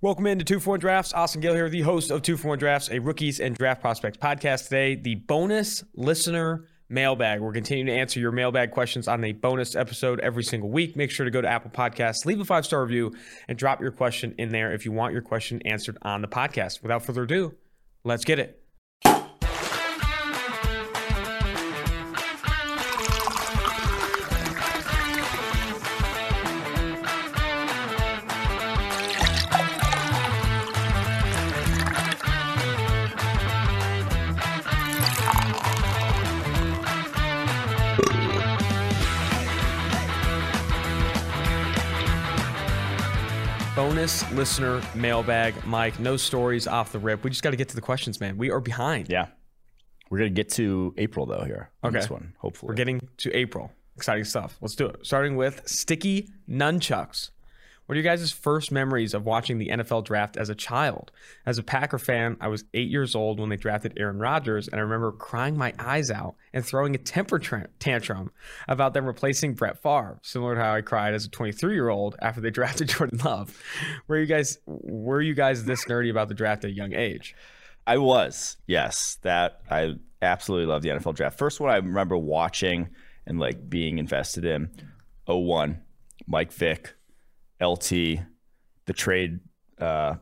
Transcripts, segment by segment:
Welcome into Two One Drafts. Austin Gayle here, the host of Two One Drafts, a rookies and draft prospects podcast. Today, the bonus listener mailbag. We're continuing to answer your mailbag questions on a bonus episode every single week. Make sure to go to Apple Podcasts, leave a five star review, and drop your question in there if you want your question answered on the podcast. Without further ado, let's get it. Bonus listener mailbag. Mike, no stories off the rip. We just got to get to the questions, man. We are behind. Yeah. We're going to get to April, though, here. Okay. This one, hopefully. We're getting to April. Exciting stuff. Let's do it. Starting with sticky nunchucks. What are your guys' first memories of watching the NFL draft as a child? As a Packer fan, I was eight years old when they drafted Aaron Rodgers, and I remember crying my eyes out and throwing a temper tantrum about them replacing Brett Favre, similar to how I cried as a 23 year old after they drafted Jordan Love. Were you guys were you guys this nerdy about the draft at a young age? I was, yes. That I absolutely love the NFL draft. First one I remember watching and like being invested in 01, Mike Vick, LT, the trade uh,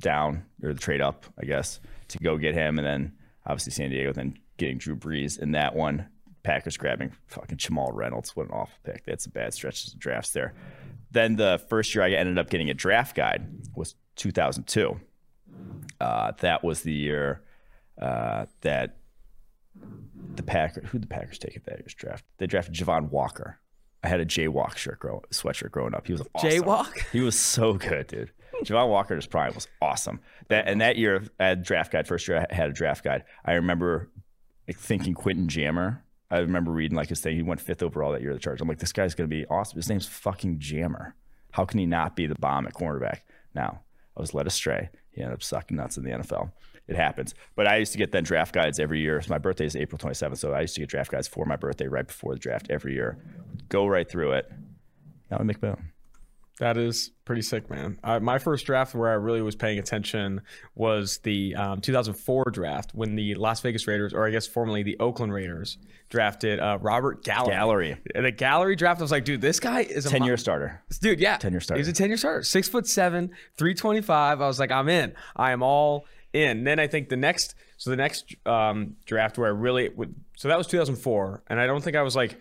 down or the trade up, I guess, to go get him. And then obviously San Diego, then getting Drew Brees. And that one, Packers grabbing fucking Jamal Reynolds. What an awful pick. That's a bad stretch of drafts there. Then the first year I ended up getting a draft guide was 2002. Uh, that was the year uh, that the Packers, who the Packers take at that year's draft? They drafted Javon Walker. I had a Jaywalk shirt grow, sweatshirt growing up. He was awesome. Jaywalk? He was so good, dude. Javon Walker's prime was awesome. That and that year I had draft guide. First year I had a draft guide. I remember like, thinking Quentin Jammer. I remember reading like his thing. He went fifth overall that year of the Chargers. I'm like, this guy's gonna be awesome. His name's fucking Jammer. How can he not be the bomb at cornerback? Now I was led astray. He ended up sucking nuts in the NFL. It happens. But I used to get then draft guides every year. So my birthday is April 27th, so I used to get draft guides for my birthday right before the draft every year. Go right through it. Now I make my own. That is pretty sick, man. My first draft where I really was paying attention was the um, 2004 draft when the Las Vegas Raiders, or I guess formerly the Oakland Raiders, drafted uh, Robert Gallery. Gallery. The Gallery draft, I was like, dude, this guy is a 10 mo- year starter. dude. Yeah, 10-year starter. He's a 10 year starter, six foot seven, 325. I was like, I'm in. I am all in. Then I think the next, so the next um, draft where I really would, so that was 2004, and I don't think I was like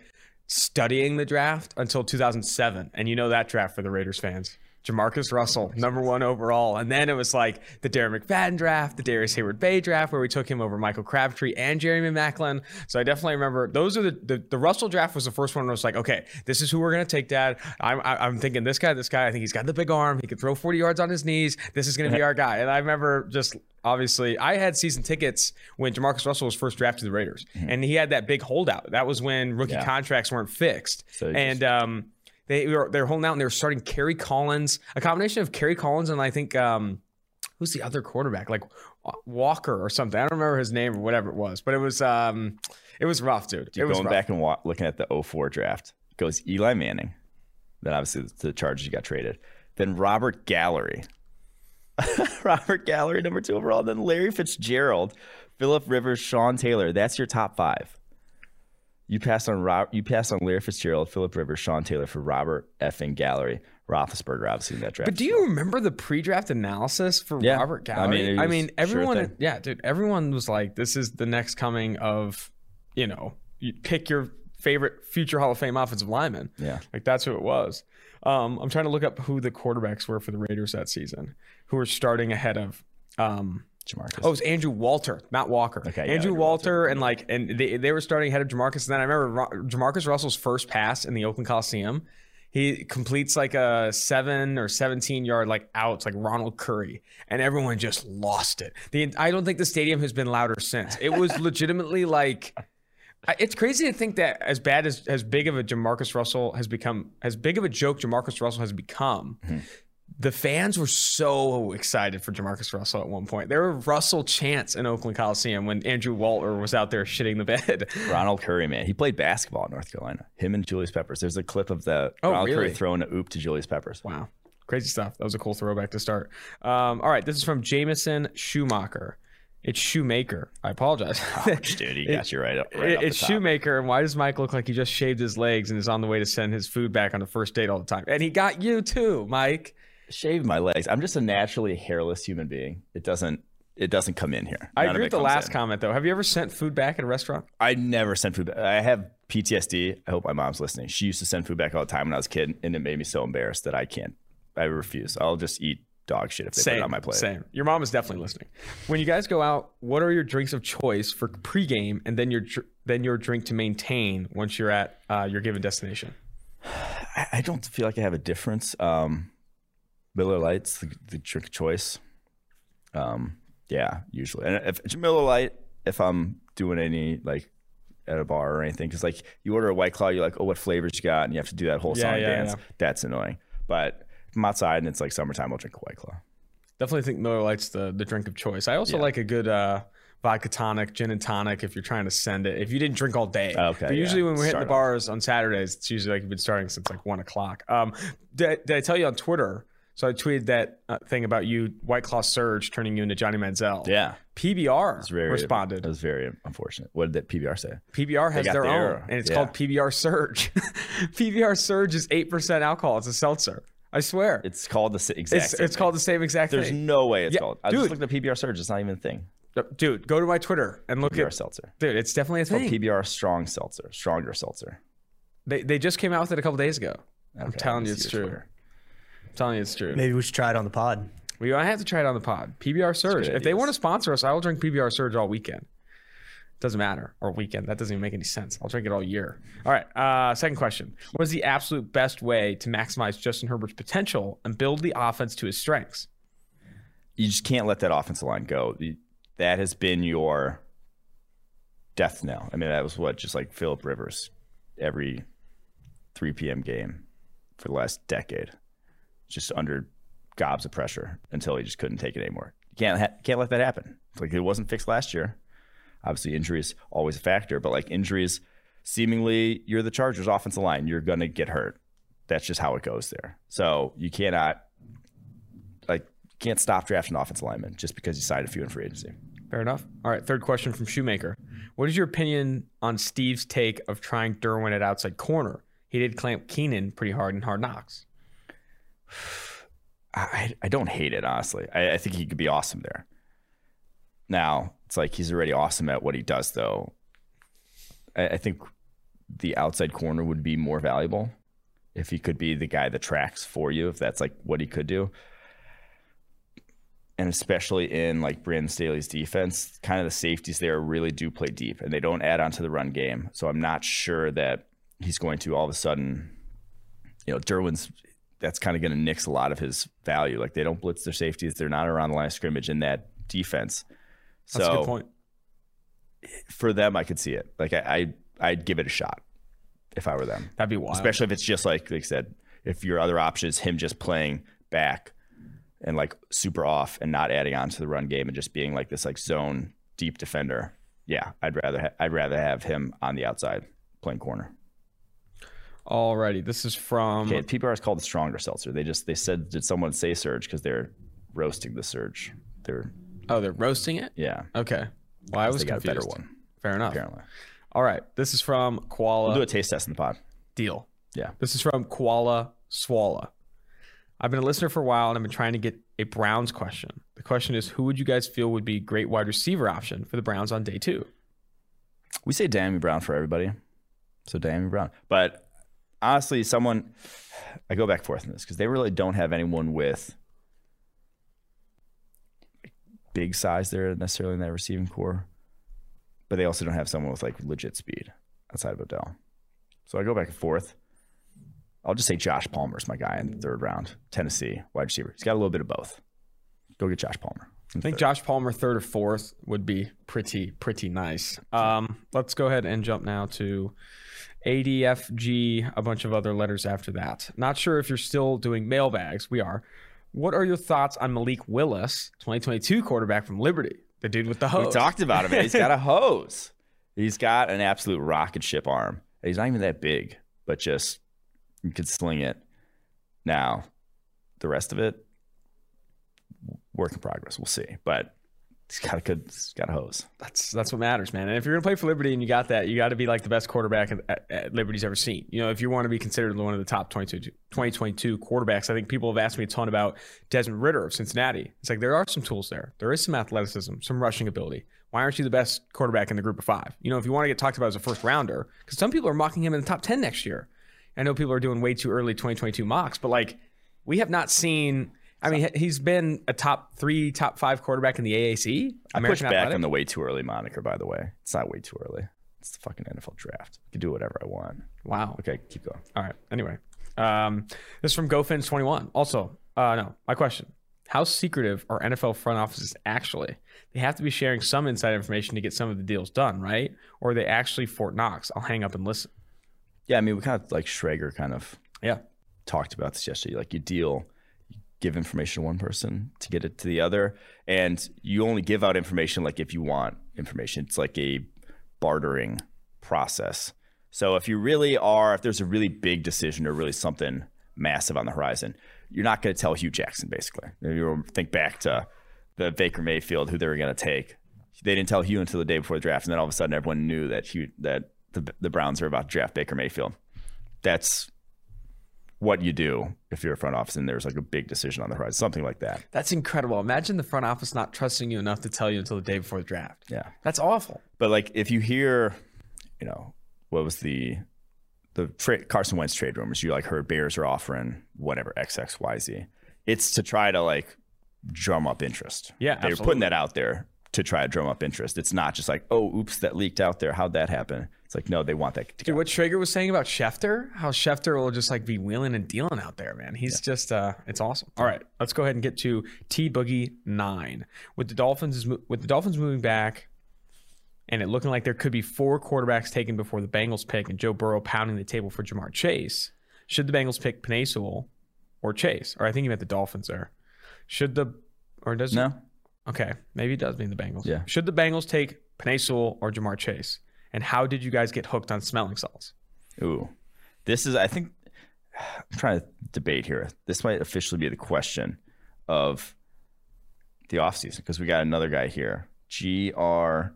studying the draft until 2007. And you know that draft for the Raiders fans. Jamarcus Russell, number one overall. And then it was like the Darren McFadden draft, the Darrius Heyward-Bey draft, where we took him over Michael Crabtree and Jeremy Maclin. So I definitely remember those are the, the, the Russell draft was the first one where I was like, okay, this is who we're going to take, Dad. I'm, I- I'm thinking this guy, this guy, I think he's got the big arm. He could throw 40 yards on his knees. This is going to be our guy. And I remember just obviously, I had season tickets when Jamarcus Russell was first drafted to the Raiders. And he had that big holdout. That was when rookie Yeah. contracts weren't fixed. So and, um, they were they're holding out and they were starting Kerry Collins, a combination of Kerry Collins and I think um, who's the other quarterback, like Walker or something. I don't remember his name or whatever it was, but it was um, it was rough, dude. It Dude, was going rough. back and wa- looking at the 04 draft, goes Eli Manning. Then obviously the Chargers he got traded. Then Robert Gallery. Robert Gallery, number two overall. Then Larry Fitzgerald, Philip Rivers, Sean Taylor. That's your top five. You passed on Rob, you passed on Larry Fitzgerald, Philip Rivers, Sean Taylor for Robert effing Gallery. Roethlisberger, obviously in that draft. But do you remember the pre-draft analysis for Yeah. Robert I Gallery? mean, I mean, everyone, thing. yeah, dude, everyone was like, "This is the next coming of, you know, you pick your favorite future Hall of Fame offensive lineman." Yeah. like that's who it was. Um, I'm trying to look up who the quarterbacks were for the Raiders that season, who were starting ahead of. Um, Jamarcus. Oh, it was Andrew Walter, not Walker. Okay, yeah, Andrew Andrew Walter, and like, and they, they were starting ahead of Jamarcus. And then I remember Jamarcus Russell's first pass in the Oakland Coliseum. He completes like a seven or seventeen yard like outs like Ronald Curry, and everyone just lost it. The I don't think the stadium has been louder since. It was legitimately like. It's crazy to think that as bad as as big of a Jamarcus Russell has become, as big of a joke Jamarcus Russell has become, mm-hmm. The fans were so excited for Jamarcus Russell at one point. There were Russell chants in Oakland Coliseum when Andrew Walter was out there shitting the bed. Ronald Curry, man. He played basketball at North Carolina. Him and Julius Peppers. There's a clip of the Oh, Ronald really? Curry throwing a oop to Julius Peppers. Wow. Crazy stuff. That was a cool throwback to start. Um, all right, this is from Jameson Schumacher. It's Shoemaker. I apologize. Ouch, dude, he got you right up. Right It- it's. Shoemaker, and why does Mike look like he just shaved his legs and is on the way to send his food back on the first date all the time? And he got you too, Mike. Shave my legs. I'm just a naturally hairless human being. It doesn't. It doesn't come in here. I None of agree with the last in. comment though. Have you ever sent food back at a restaurant? I never sent food back. I have PTSD. I hope my mom's listening. She used to send food back all the time when I was a kid, and it made me so embarrassed that I can't. I refuse. I'll just eat dog shit if they put it on my plate. Same. Your mom is definitely listening. When you guys go out, what are your drinks of choice for pregame, and then your then your drink to maintain once you're at uh, your given destination? I, I don't feel like I have a difference. Um, Miller Lites, the, the drink of choice. Um, yeah, usually. And if it's Miller Lite, if I'm doing any like at a bar or anything, because like you order a White Claw, you're like, oh, what flavors you got, and you have to do that whole Yeah, song yeah, dance. yeah. That's annoying. But if I'm outside and it's like summertime, I'll drink a White Claw. Definitely think Miller Lite's the the drink of choice. I also like a good uh, vodka tonic, gin and tonic if you're trying to send it. If you didn't drink all day. Okay, But usually yeah. when we're hitting the Start off. bars on Saturdays, it's usually like you've been starting since like one o'clock. Um, did, did I tell you on Twitter? So I tweeted that uh, thing about you, White Claw Surge, turning you into Johnny Manziel. Yeah, PBR very responded. It was very unfortunate. What did that PBR say? PBR has their, their- own, and it's yeah. called PBR Surge. PBR Surge is eight percent alcohol. It's a seltzer. I swear. It's called the exact. It's, same it's called the same exact thing. There's thing. no way it's Yeah, called. I dude. just looked at PBR Surge. It's not even a thing. Dude, go to my Twitter and look PBR at. PBR Seltzer. Dude, it's definitely a It's called thing. PBR Strong Seltzer. Stronger Seltzer. They they just came out with it a couple days ago. I'm telling you it's true. Twitter. I'm telling you it's true. Maybe we should try it on the pod. We I have to try it on the pod. PBR Surge. If they want to sponsor us, I will drink PBR Surge all weekend. Doesn't matter. Or weekend. That doesn't even make any sense. I'll drink it all year. All right. Uh, second question. What is the absolute best way to maximize Justin Herbert's potential and build the offense to his strengths? You just can't let that offensive line go. That has been your death knell. I mean, that was what just like Philip Rivers every 3 p.m. game for the last decade, just under gobs of pressure until he just couldn't take it anymore. You can't ha- can't let that happen. It's like it wasn't fixed last year. Obviously, injuries always a factor, but like injuries, seemingly you're the Chargers offensive line. You're gonna get hurt. That's just how it goes there. So you cannot like can't stop drafting offensive linemen just because you signed a few in free agency. Fair enough. All right. Third question from Shoemaker. What is your opinion on Steve's take of trying Derwin at outside corner? He did clamp Keenan pretty hard in Hard Knocks. I, I don't hate it honestly. I, I think he could be awesome there. Now it's like he's already awesome at what he does, though. I, I think the outside corner would be more valuable if he could be the guy that tracks for you. If that's like what he could do, and especially in like Brandon Staley's defense, kind of the safeties there really do play deep, and they don't add on to the run game. So I'm not sure that he's going to all of a sudden, you know, Derwin's that's kind of going to nix a lot of his value. Like they don't blitz their safeties; they're not around the line of scrimmage in that defense. So That's a good point. for them, I could see it. Like I, I, I'd give it a shot if I were them, That'd be wild. especially if it's just like like I said, if your other option is him just playing back and like super off and not adding on to the run game and just being like this like zone deep defender. Yeah, I'd rather ha- I'd rather have him on the outside playing corner. Alrighty. This is from. Okay, PBR is called the stronger seltzer. They just they said did someone say surge because they're roasting the surge. They're Oh, they're roasting it? yeah, Okay. Well, I was they got a better one Fair enough. apparently. All right. This is from Koala We'll do a taste test in the pod. Deal. Yeah. This is from Koala Swalla. I've been a listener for a while and I've been trying to get a Browns question. The question is who would you guys feel would be great wide receiver option for the Browns on day two? We say Dyami Brown for everybody. So Dyami Brown. But honestly, someone I go back and forth on this because they really don't have anyone with big size there necessarily in that receiving core. But they also don't have someone with like legit speed outside of Odell. So I go back and forth. I'll just say Josh Palmer's my guy in the third round. Tennessee wide receiver. He's got a little bit of both. Go get Josh Palmer. I think Josh Palmer third or fourth would be pretty pretty nice. Um, let's go ahead and jump now to ADFG, a bunch of other letters after that. Not sure if you're still doing mailbags. We are. What are your thoughts on Malik Willis, 2022 quarterback from Liberty, the dude with the hose? We talked about him. He's got a hose. He's got an absolute rocket ship arm. He's not even that big, but just you could sling it. Now, the rest of it, work in progress. We'll see. But he's got a good, he's got a hose. That's that's what matters, man. And if you're gonna play for Liberty and you got that, you got to be like the best quarterback at, at Liberty's ever seen. You know, if you want to be considered one of the top 22, 2022 quarterbacks, I think people have asked me a ton about Desmond Ridder of Cincinnati. It's like there are some tools there. There is some athleticism, some rushing ability. Why aren't you the best quarterback in the group of five? You know, if you want to get talked about as a first rounder, because some people are mocking him in the top 10 next year. I know people are doing way too early 2022 mocks, but like we have not seen. I mean, he's been a top three, top five quarterback in the AAC. I push back on the way too early moniker, by the way. It's not way too early. It's the fucking NFL draft. I can do whatever I want. Wow. Okay, keep going. All right. Anyway, um, this is from GoFins21. Also, uh, no, my question. How secretive are NFL front offices actually? They have to be sharing some inside information to get some of the deals done, right? Or are they actually Fort Knox? I'll hang up and listen. Yeah, I mean, we kind of like Schrager kind of Yeah. talked about this yesterday. Like you deal, give information to one person to get it to the other, and you only give out information like if you want information. It's like a bartering process. So if you really are, if there's a really big decision or really something massive on the horizon, you're not going to tell Hue Jackson. Basically, you think back to the Baker Mayfield, who they were going to take. They didn't tell Hue until the day before the draft, and then all of a sudden, everyone knew that Hue that the, the Browns are about to draft Baker Mayfield. That's what you do if you're a front office and there's like a big decision on the horizon, something like that. That's incredible. Imagine the front office not trusting you enough to tell you until the day before the draft. Yeah. That's awful. But like if you hear, you know, what was the the tra- Carson Wentz trade rumors? You like heard Bears are offering whatever XXYZ. It's to try to like drum up interest. Yeah, they're absolutely. putting that out there to try to drum up interest. It's not just like, oh, oops, that leaked out there. How'd that happen? It's like, no, they want that Dude, what Schrager was saying about Schefter, how Schefter will just like be wheeling and dealing out there, man. He's just, uh, it's awesome. All right, let's go ahead and get to T Boogie nine with the Dolphins is with the Dolphins moving back, and it looking like there could be four quarterbacks taken before the Bengals pick, and Joe Burrow pounding the table for Ja'Marr Chase. Should the Bengals pick Penei or Chase? Or I think he meant the Dolphins there. Should the or does No, Okay, maybe it does mean the Bengals. Yeah. Should the Bengals take Penei or Ja'Marr Chase? And how did you guys get hooked on smelling salts? Ooh, this is. I think I'm trying to debate here. This might officially be the question of the offseason because we got another guy here, G R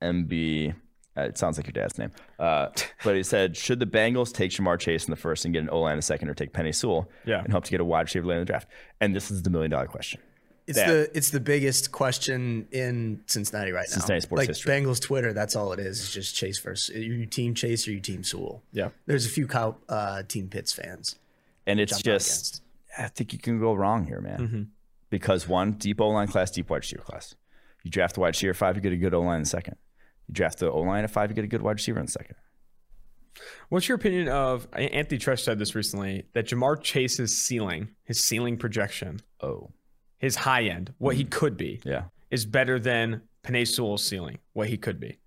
M B. Uh, it sounds like your dad's name. Uh, but he said, should the Bengals take Ja'Marr Chase in the first and get an O line in the second, or take Penei Sewell Yeah. and hope to get a wide receiver later in the draft? And this is the million dollar question. It's that. the it's the biggest question in Cincinnati right now. Cincinnati sports like history. Bengals Twitter, that's all it is. It's just Chase versus you team Chase or you team Sewell. Yeah. There's a few Kyle, uh, team Pitts fans. And it's just, I think you can go wrong here, man. Mm-hmm. Because one, deep O line class, deep wide receiver class. You draft a wide receiver five, you get a good O line in second. You draft the O line at five, you get a good wide receiver in second. What's your opinion of Anthony Treash said this recently that Ja'Marr Chase's ceiling, his ceiling projection, Oh, his high end, what he could be, yeah. is better than Penei Sewell's ceiling, what he could be.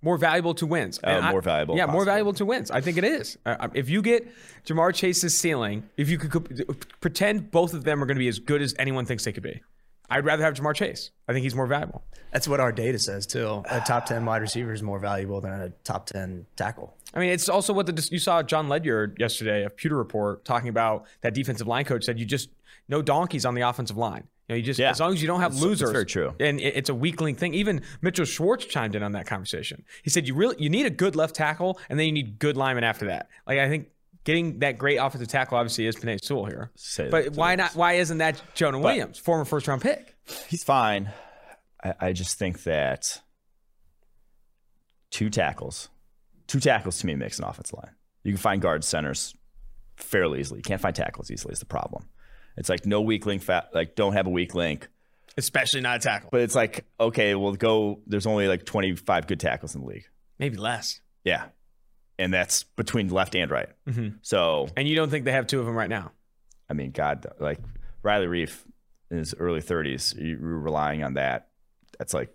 More valuable to wins. And I- more valuable, Yeah, more valuable to wins. I think it is. Uh, if you get Ja'Marr Chase's ceiling, if you could co- pretend both of them are going to be as good as anyone thinks they could be, I'd rather have Ja'Marr Chase. I think he's more valuable. That's what our data says too. A top ten wide receiver is more valuable than a top ten tackle. I mean, it's also what the you saw Jon Ledyard yesterday of Pewter Report talking about that defensive line coach said you just no donkeys on the offensive line. You know, you just Yeah. as long as you don't have That's- losers. that's very true. And it- it's a weakling thing. Even Mitchell Schwartz chimed in on that conversation. He said you really you need a good left tackle and then you need good linemen after that. Like I think getting that great offensive tackle obviously is Penei Sewell here. Say but why not? Why isn't that Jonah Williams, former first round pick? He's fine. I, I just think that two tackles, two tackles to me makes an offensive line. You can find guard centers fairly easily. You can't find tackles easily. Is the problem. It's like no weak link. Fa- like don't have a weak link. Especially not a tackle. But it's like okay, well go. There's only like 25 good tackles in the league. Maybe less. Yeah, and that's between left and right. Mm-hmm. So And you don't think they have two of them right now? I mean, God, like Riley Reiff in his early 30s, you were relying on that. That's like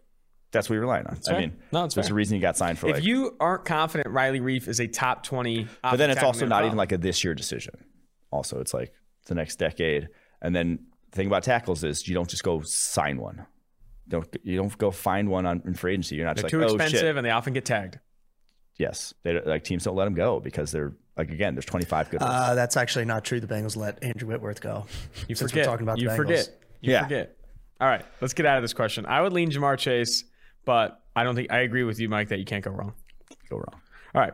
that's what you're relying on. I fair. mean, No, it's there's fair. a reason he got signed for If like. you aren't confident Riley Reiff is a top 20 but then it's also not even like a this year decision. Also, it's like the next decade. And then the thing about tackles is you don't just go sign one. Don't you don't go find one on in free agency. You're not they're just too like, oh expensive shit. and they often get tagged. Yes, they like teams don't let them go because they're Like again, there's 25 good ones. Uh, that's actually not true. The Bengals let Andrew Whitworth go. You Since forget. we're talking about you Bengals. forget. You Yeah. forget. All right, let's get out of this question. I would lean Ja'Marr Chase, but I don't think I agree with you, Mike, that you can't go wrong. Go wrong. All right.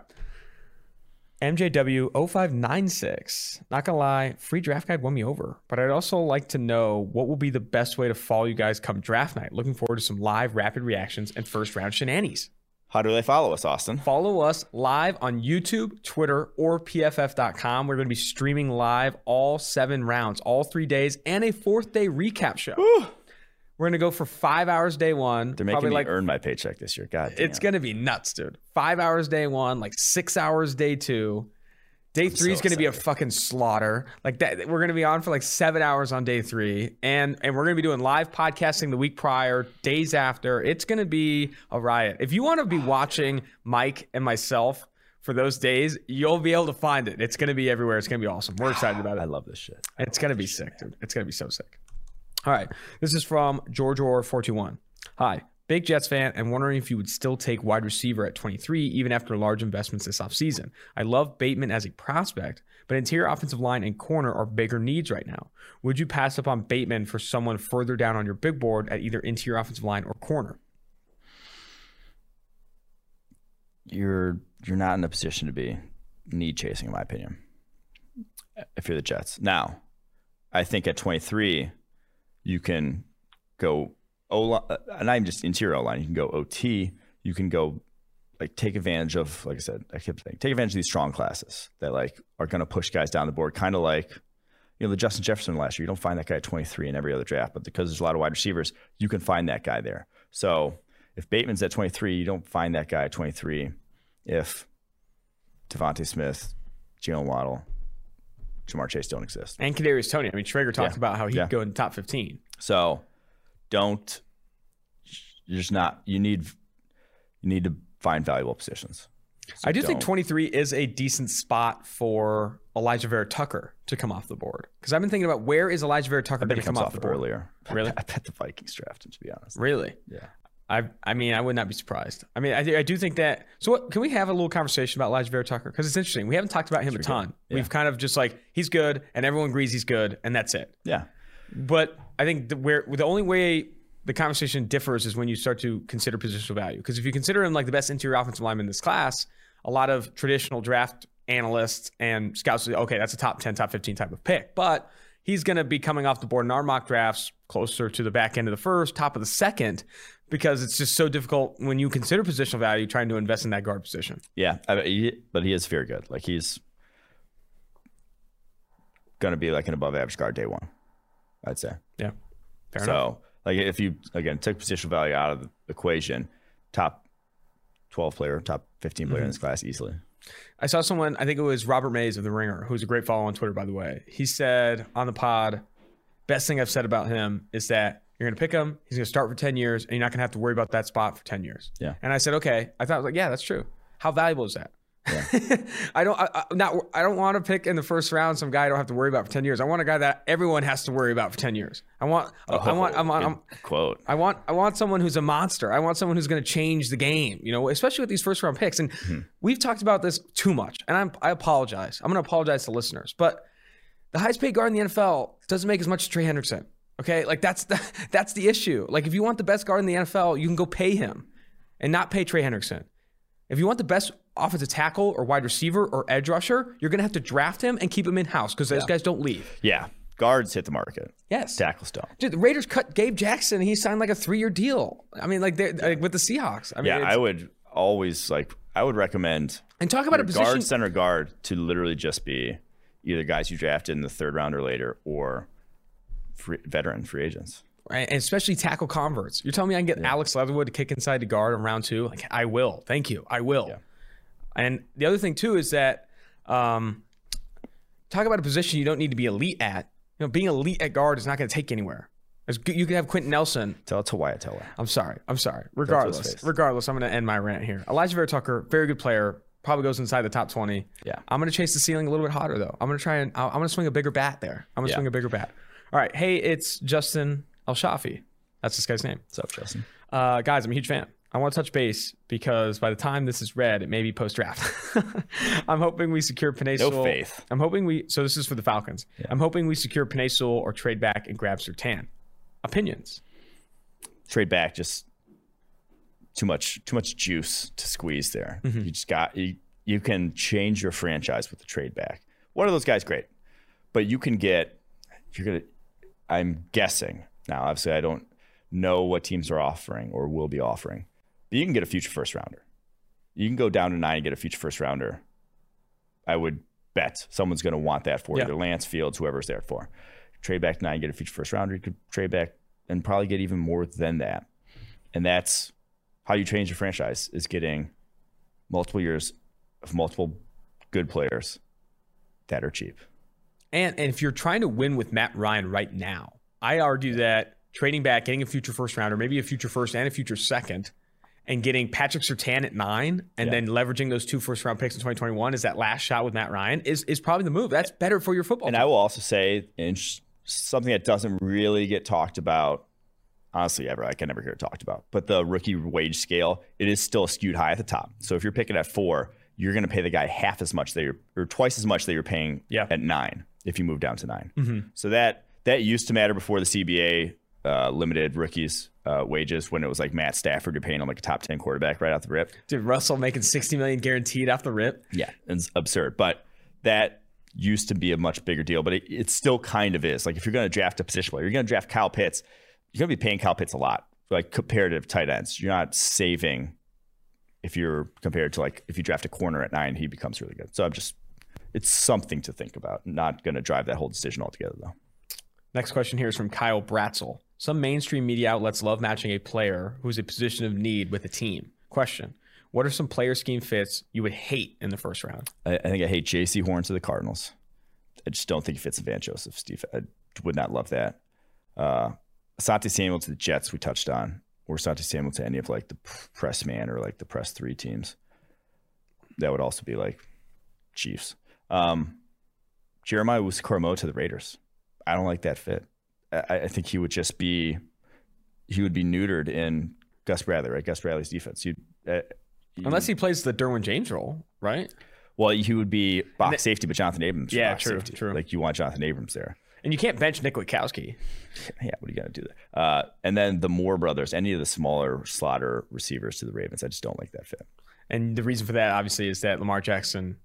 MJW0596. Not gonna lie, free draft guide won me over, but I'd also like to know what will be the best way to follow you guys come draft night. Looking forward to some live rapid reactions and first round shenanigans. How do they follow us, Austin? Follow us live on YouTube, Twitter, or PFF.com. We're going to be streaming live all seven rounds, all three days, and a fourth day recap show. We're going to go for five hours day one. They're making probably me like earn my paycheck this year. God, damn. it's going to be nuts, dude. Five hours day one, like six hours day two. Day three is going to be a fucking slaughter. Like that, we're going to be on for like seven hours on day three, and and we're going to be doing live podcasting the week prior, days after. It's going to be a riot. If you want to be watching Mike and myself for those days, you'll be able to find it. It's going to be everywhere. It's going to be awesome. We're excited about it. I love this shit. It's gonna be sick, dude. It's gonna be so sick. All right. This is from George Orr 421. Hi. Big Jets fan and wondering if you would still take wide receiver at 23 even after large investments this offseason. I love Bateman as a prospect, but interior offensive line and corner are bigger needs right now. Would you pass up on Bateman for someone further down on your big board at either interior offensive line or corner? You're you're not in a position to be need chasing, in my opinion. If you're the Jets, now, I think at 23, you can go O uh, not even just interior line. You can go OT. You can go like take advantage of, like I said, I kept saying, take advantage of these strong classes that like are going to push guys down the board, kind of like you know the Justin Jefferson last year. You don't find that guy at 23 in every other draft, but because there's a lot of wide receivers, you can find that guy there. So if Bateman's at 23, you don't find that guy at 23. If DeVonta Smith, Jaylen Waddle, Ja'Marr Chase don't exist. And Kadarius Toney. I mean, Schrager talked Yeah. about how he'd Yeah. go in the top 15. So don't you're just not you need you need to find valuable positions. So I do think don't. 23 is a decent spot for Alijah Vera-Tucker to come off the board. Because I've been thinking about where is Alijah Vera-Tucker going to come off off the board? earlier. Really? I bet the Vikings draft him to be honest. Really? Yeah. I I mean, I would not be surprised. I mean, I, do- I do think that. So, what, can we have a little conversation about Alijah Vera-Tucker? Because it's interesting. We haven't talked about him a ton. We've kind of just like he's good, and everyone agrees he's good, and that's it. Yeah. But I think the, where the only way the conversation differs is when you start to consider positional value. Because if you consider him like the best interior offensive lineman in this class, a lot of traditional draft analysts and scouts say, okay, that's a top 10, top 15 type of pick. But he's going to be coming off the board in our mock drafts closer to the back end of the first, top of the second, because it's just so difficult when you consider positional value trying to invest in that guard position. Yeah, I, he, but he is very good. Like he's going to be like an above average guard day one, I'd say. Yeah. Fair so, enough. like if you again took positional value out of the equation, top twelve player, top 15 player in Mm-hmm. this class easily. I saw someone, I think it was Robert Mays of The Ringer, who's a great follow on Twitter, by the way. He said on the pod, best thing I've said about him is that you're going to pick him, he's going to start for 10 years, and you're not going to have to worry about that spot for 10 years. Yeah. And I said, okay. I thought, I was like, yeah, that's true. How valuable is that? Yeah. I don't. I, I, not. I don't want to pick in the first round some guy I don't have to worry about for ten years. I want a guy that everyone has to worry about for ten years. I want. I want. I'm, Oh, I'm, quote. I want I want someone who's a monster. I want someone who's going to change the game, you know, especially with these first round picks. And Mm-hmm. we've talked about this too much. And I'm I apologize. I'm going to apologize to listeners. But the highest paid guard in the NFL doesn't make as much as Trey Hendrickson. Okay? Like that's the that's the issue. Like if you want the best guard in the NFL, you can go pay him and not pay Trey Hendrickson. If you want the best offensive tackle or wide receiver or edge rusher, you're going to have to draft him and keep him in house because those guys don't leave. Yeah, guards hit the market. Yes. Tackles don't. Dude, the Raiders cut Gabe Jackson. and He signed like a three-year deal. I mean, like, like with the Seahawks. I mean, Yeah, I would always like. I would recommend and talk about a position. guard, center, guard to literally just be either guys you drafted in the third round or later, or free, veteran free agents. right? And especially tackle converts. You're telling me I can get Alex Leatherwood to kick inside to guard in round two? Like, I will. Thank you. I will. And the other thing too is that um, talk about a position you don't need to be elite at. You know, being elite at guard is not going to take you anywhere. Good- You could have Quenton Nelson. Tell it to Wyatt Teller. I'm sorry. I'm sorry. Regardless, regardless, I'm going to end my rant here. Alijah Vera-Tucker, very good player. Probably goes inside the top 20. Yeah. I'm going to chase the ceiling a little bit hotter though. I'm going to try and I'm going to swing a bigger bat there. I'm going to Yeah. swing a bigger bat. All right. Hey, it's Justin El Shafi. That's this guy's name. What's up, Justin? Uh, guys, I'm a huge fan. I want to touch base because by the time this is read, it may be post draft. I'm hoping we secure Penei No faith. I'm hoping we. So this is for the Falcons. I'm hoping we secure Penei or trade back and grab Surtain. Opinions. Trade back, just too much, too much juice to squeeze there. You just got you. You can change your franchise with the trade back. One of those guys, great, but you can get. You're gonna. I'm guessing now. Obviously, I don't know what teams are offering or will be offering, but you can get a future first rounder. You can go down to nine and get a future first rounder. I would bet someone's going to want that for Yeah. either Lance Fields, whoever's there for. Trade back to nine, get a future first rounder. You could trade back and probably get even more than that. And that's how you change your franchise is getting multiple years of multiple good players that are cheap. And and if you're trying to win with Matt Ryan right now, I argue that trading back, getting a future first rounder, maybe a future first and a future second, and getting Patrick Surtain at nine, and Yeah. then leveraging those two first round picks in 2021 is that last shot with Matt Ryan is is probably the move. That's better for your football. And team. I will also say, and something that doesn't really get talked about, honestly, ever, I can never hear it talked about, but the rookie wage scale, it is still skewed high at the top. So if you're picking at four, you're going to pay the guy half as much that you're, or twice as much that you're paying Yeah. at nine if you move down to 9 So that that used to matter before the CBA uh, limited rookies uh, wages when it was like Matt Stafford, you're paying him like a top 10 quarterback right off the rip. Dude, Russell making 60 million guaranteed off the rip. Yeah, it's absurd. But that used to be a much bigger deal, but it, it still kind of is. Like if you're going to draft a position player, you're going to draft Kyle Pitts, you're going to be paying Kyle Pitts a lot, like comparative tight ends. You're not saving if you're compared to like if you draft a corner at nine, he becomes really good. So I'm just, it's something to think about. Not going to drive that whole decision altogether though. Next question here is from Kyle Bratzel. Some mainstream media outlets love matching a player who's a position of need with a team. Question What are some player scheme fits you would hate in the first round? I, I think I hate Jaycee Horn to the Cardinals. I just don't think he fits Vance Joseph's defense. I would not love that. Uh, Asante Samuel to the Jets, we touched on, or Asante Samuel to any of like the press man or like the press three teams. That would also be like Chiefs. Um, Jeremiah Owusu-Koramoah to the Raiders. I don't like that fit. I, I think he would just be, he would be neutered in Gus Bradley, right? Gus Bradley's defense. You, uh, you- Unless he plays the Derwin James role, right? well, he would be box the- safety, but Jonathan Abrams. Yeah, true, safety. true. Like you want Jonathan Abrams there. And you can't bench Nick Kwiatkoski. Yeah, what are you gonna do there? Uh, and then the Moore brothers, any of the smaller slaughter receivers to the Ravens, I just don't like that fit. And the reason for that, obviously, is that Lamar Jackson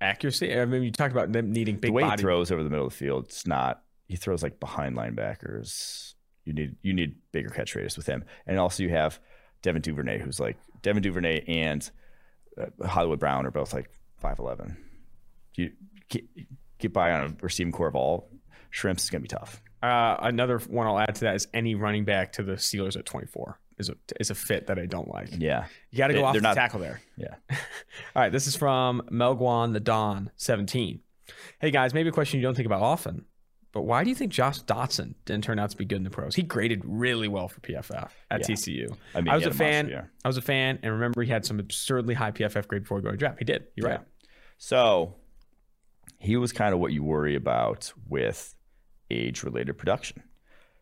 accuracy. I mean, you talked about them needing big the way body. he throws over the middle of the field, it's not. He throws like behind linebackers. You need you need bigger catch radius with him, and also you have Devin Duvernay, who's like Devin Duvernay and uh, Hollywood Brown are both like five eleven. You get, get by on a receiving core of all shrimps is gonna be tough. Uh, another one I'll add to that is any running back to the Steelers at 24 is a is a fit that I don't like. Yeah, You got to go They- off the not- tackle there. yeah. All right, this is from Melguan the Don 17. Hey guys, maybe a question you don't think about often, but why do you think Josh Doctson didn't turn out to be good in the pros? He graded really well for PFF at Yeah. TCU. I mean, I was a had a monster fan. I was a fan, and remember he had some absurdly high PFF grade before going draft. He did. You're right. So he was kind of what you worry about with age related production.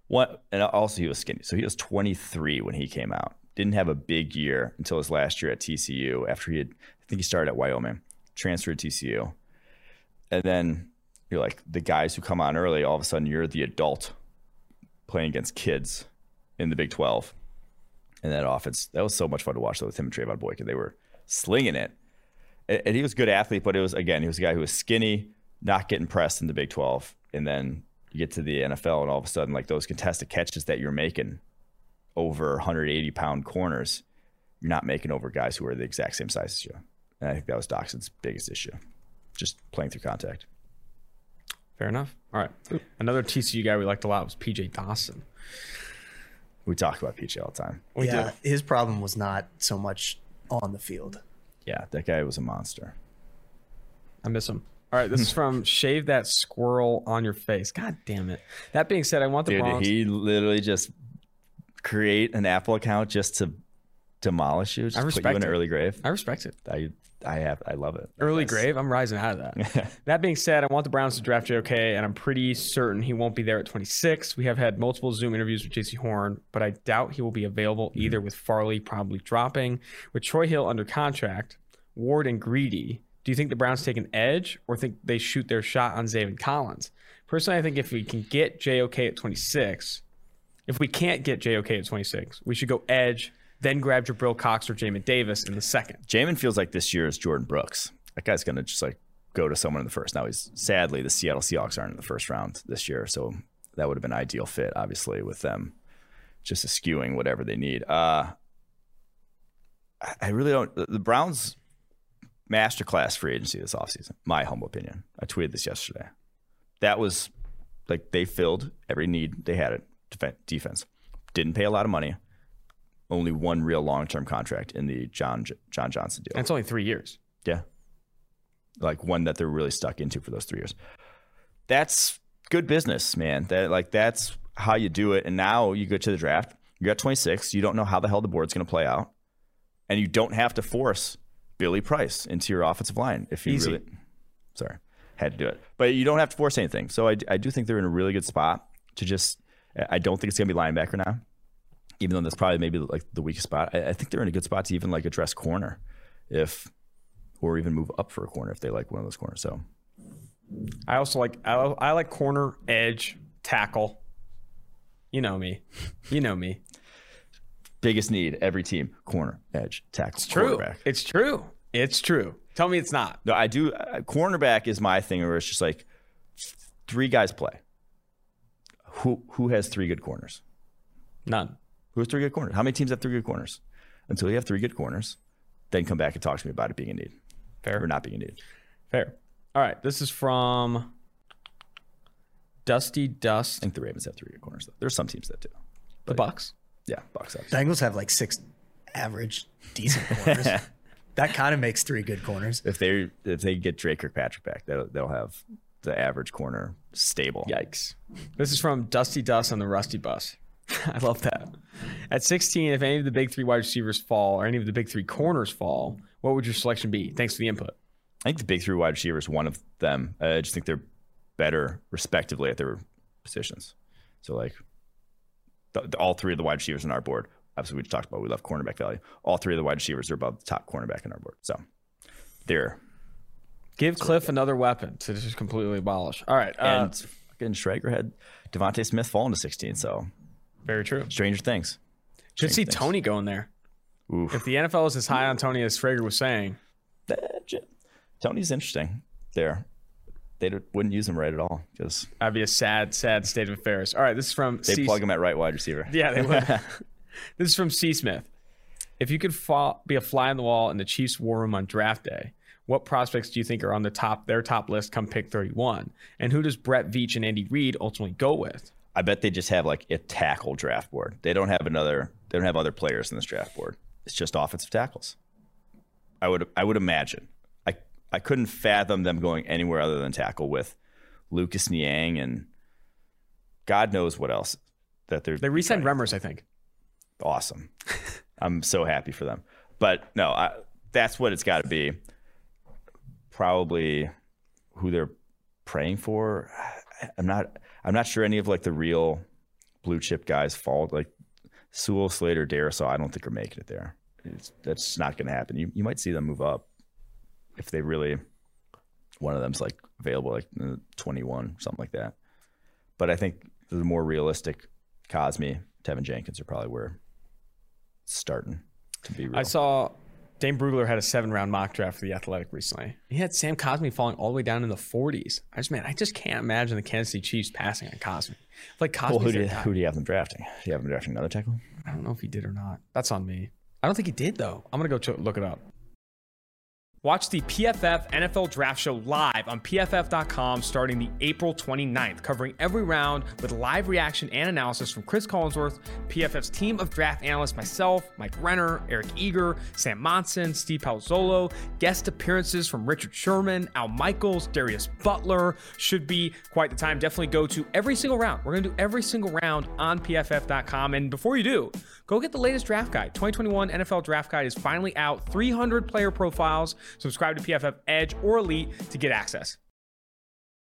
What and also he was skinny. So he was 23 when he came out. Didn't have a big year until his last year at TCU after he had I think he started at Wyoming, transferred to TCU. And then you're like the guys who come on early, all of a sudden you're the adult playing against kids in the Big 12. And that offense, that was so much fun to watch though with him and Trevone Boykin. They were slinging it and and he was a good athlete, but it was again, he was a guy who was skinny, not getting pressed in the Big 12, and then you get to the NFL, and all of a sudden, like those contested catches that you're making over 180 pound corners, you're not making over guys who are the exact same size as you. And I think that was Doctson's biggest issue, just playing through contact. Fair enough. All right. Another TCU guy we liked a lot was PJ Dawson. We talk about PJ all the time. We yeah, do. his problem was not so much on the field. Yeah, that guy was a monster. I miss him. All right, this is from Shave That Squirrel on Your Face. God damn it. That being said, I want the Dude, Bronx. he literally just create an Apple account just to demolish you, just I put you respect in an early grave. I respect it. I, I have I love it. Early That's- grave. I'm rising out of that. that being said, I want the Browns to draft JOK, and I'm pretty certain he won't be there at 26. We have had multiple Zoom interviews with Jaycee Horn, but I doubt he will be available mm-hmm. either with Farley probably dropping. With Troy Hill under contract, Ward and Greedy, do you think the Browns take an edge or think they shoot their shot on Zaven Collins? Personally, I think if we can get JOK at 26, if we can't get JOK at 26, we should go edge, then grab Jabril Cox or Jamin Davis in the second. Jamin feels like this year is Jordyn Brooks. That guy's gonna just like go to someone in the first. Now he's sadly the Seattle Seahawks aren't in the first round this year, so that would have been ideal fit, obviously, with them just eschewing whatever they need. Uh I- really don't the Browns masterclass free agency this offseason, my humble opinion. I tweeted this yesterday. That was like they filled every need they had at defen- defense. Didn't pay a lot of money. Only one real long term contract in the John John Johnson deal. And it's only three years. Yeah. Like one that they're really stuck into for those three years. That's good business, man. That like that's how you do it. And now you go to the draft. You're at 26. You don't know how the hell the board's going to play out, and you don't have to force Billy Price into your offensive line if you Easy. really. Sorry, had to do it, but you don't have to force anything. So I, I do think they're in a really good spot to just. I don't think it's going to be linebacker now, even though that's probably maybe like the weakest spot. I, I think they're in a good spot to even like address corner, if or even move up for a corner if they like one of those corners. So I also like I, I like corner, edge, tackle. You know me. You know me. Biggest need every team corner, edge, tackle, It's true. It's true. It's true. Tell me it's not. No, I do. Uh, cornerback is my thing, where it's just like three guys play. Who who has three good corners? None. Who has three good corners? How many teams have three good corners? Until you have three good corners, then come back and talk to me about it being a need Fair. or not being a need. Fair. All right. This is from Dusty Dust. I think the Ravens have three good corners. Though. There's some teams that do. The Bucks. Yeah, box up. Bengals have like six average, decent corners. that kind of makes three good corners. If they if they get Dre Kirkpatrick back, they'll, they'll have the average corner stable. Yikes. This is from Dusty Dust on the Rusty Bus. I love that. At 16, if any of the big three wide receivers fall or any of the big three corners fall, what would your selection be? Thanks for the input. I think the big three wide receivers, one of them. I just think they're better respectively at their positions. So like, the, the- all three of the wide receivers on our board. Obviously, we just talked about we love cornerback value. All three of the wide receivers are above the top cornerback on our board. So they're Give Cliff another weapon to just completely abolish. All right. Uh, and fucking Schrager had DeVonta Smith fall into 16. So very true. stranger things. Should see things. Tony going there. Oof. If the NFL is as high on Tony as Schrager was saying, Tony's interesting there. They wouldn't use him right at all because that'd be a sad, sad state of affairs. All right. This is from they C- plug him at right wide receiver. Yeah, they would. this is from C. Smith. If you could fall, be a fly on the wall in the Chiefs' war room on draft day, what prospects do you think are on the top their top list come pick 31? And who does Brett Veach and Andy Reid ultimately go with? I bet they just have like a tackle draft board. They don't have another. They don't have other players in this draft board. It's just offensive tackles. I would. I would imagine. I. Couldn't fathom them going anywhere other than tackle with Lucas Niang and God knows what else that they're. They re-signed Remmers, I think. awesome. I'm so happy for them. But no, I, that's what it's got to be. Probably who they're praying for. I'm not. I'm not sure any of like the real blue chip guys fall. Like Sewell, Slater, Darrisaw. I don't think are making it there. It's, that's not going to happen. You you might see them move up if they really. One of them's like available, like uh, 21, something like that. But I think the more realistic Cosmi, Teven Jenkins are probably where starting to be real. I saw Dane Brugler had a seven round mock draft for the Athletic recently. He had Sam Cosmi falling all the way down in the 40s. I just, man, I just can't imagine the Kansas City Chiefs passing on Cosmi. Like Cosmi, well, who do, you, who do you have them drafting? Do you have them drafting another tackle? I don't know if he did or not. That's on me. I don't think he did though. I'm gonna go ch- look it up. Watch the PFF NFL Draft Show live on PFF.com starting the April 29th, covering every round with live reaction and analysis from Cris Collinsworth, PFF's team of draft analysts, myself, Mike Renner, Eric Eager, Sam Monson, Steve Palazzolo, guest appearances from Richard Sherman, Al Michaels, Darius Butler. Should be quite the time. Definitely go to every single round. We're gonna do every single round on PFF.com. And before you do, go get the latest draft guide. 2021 NFL Draft Guide is finally out. 300 player profiles Subscribe to PFF Edge or Elite to get access.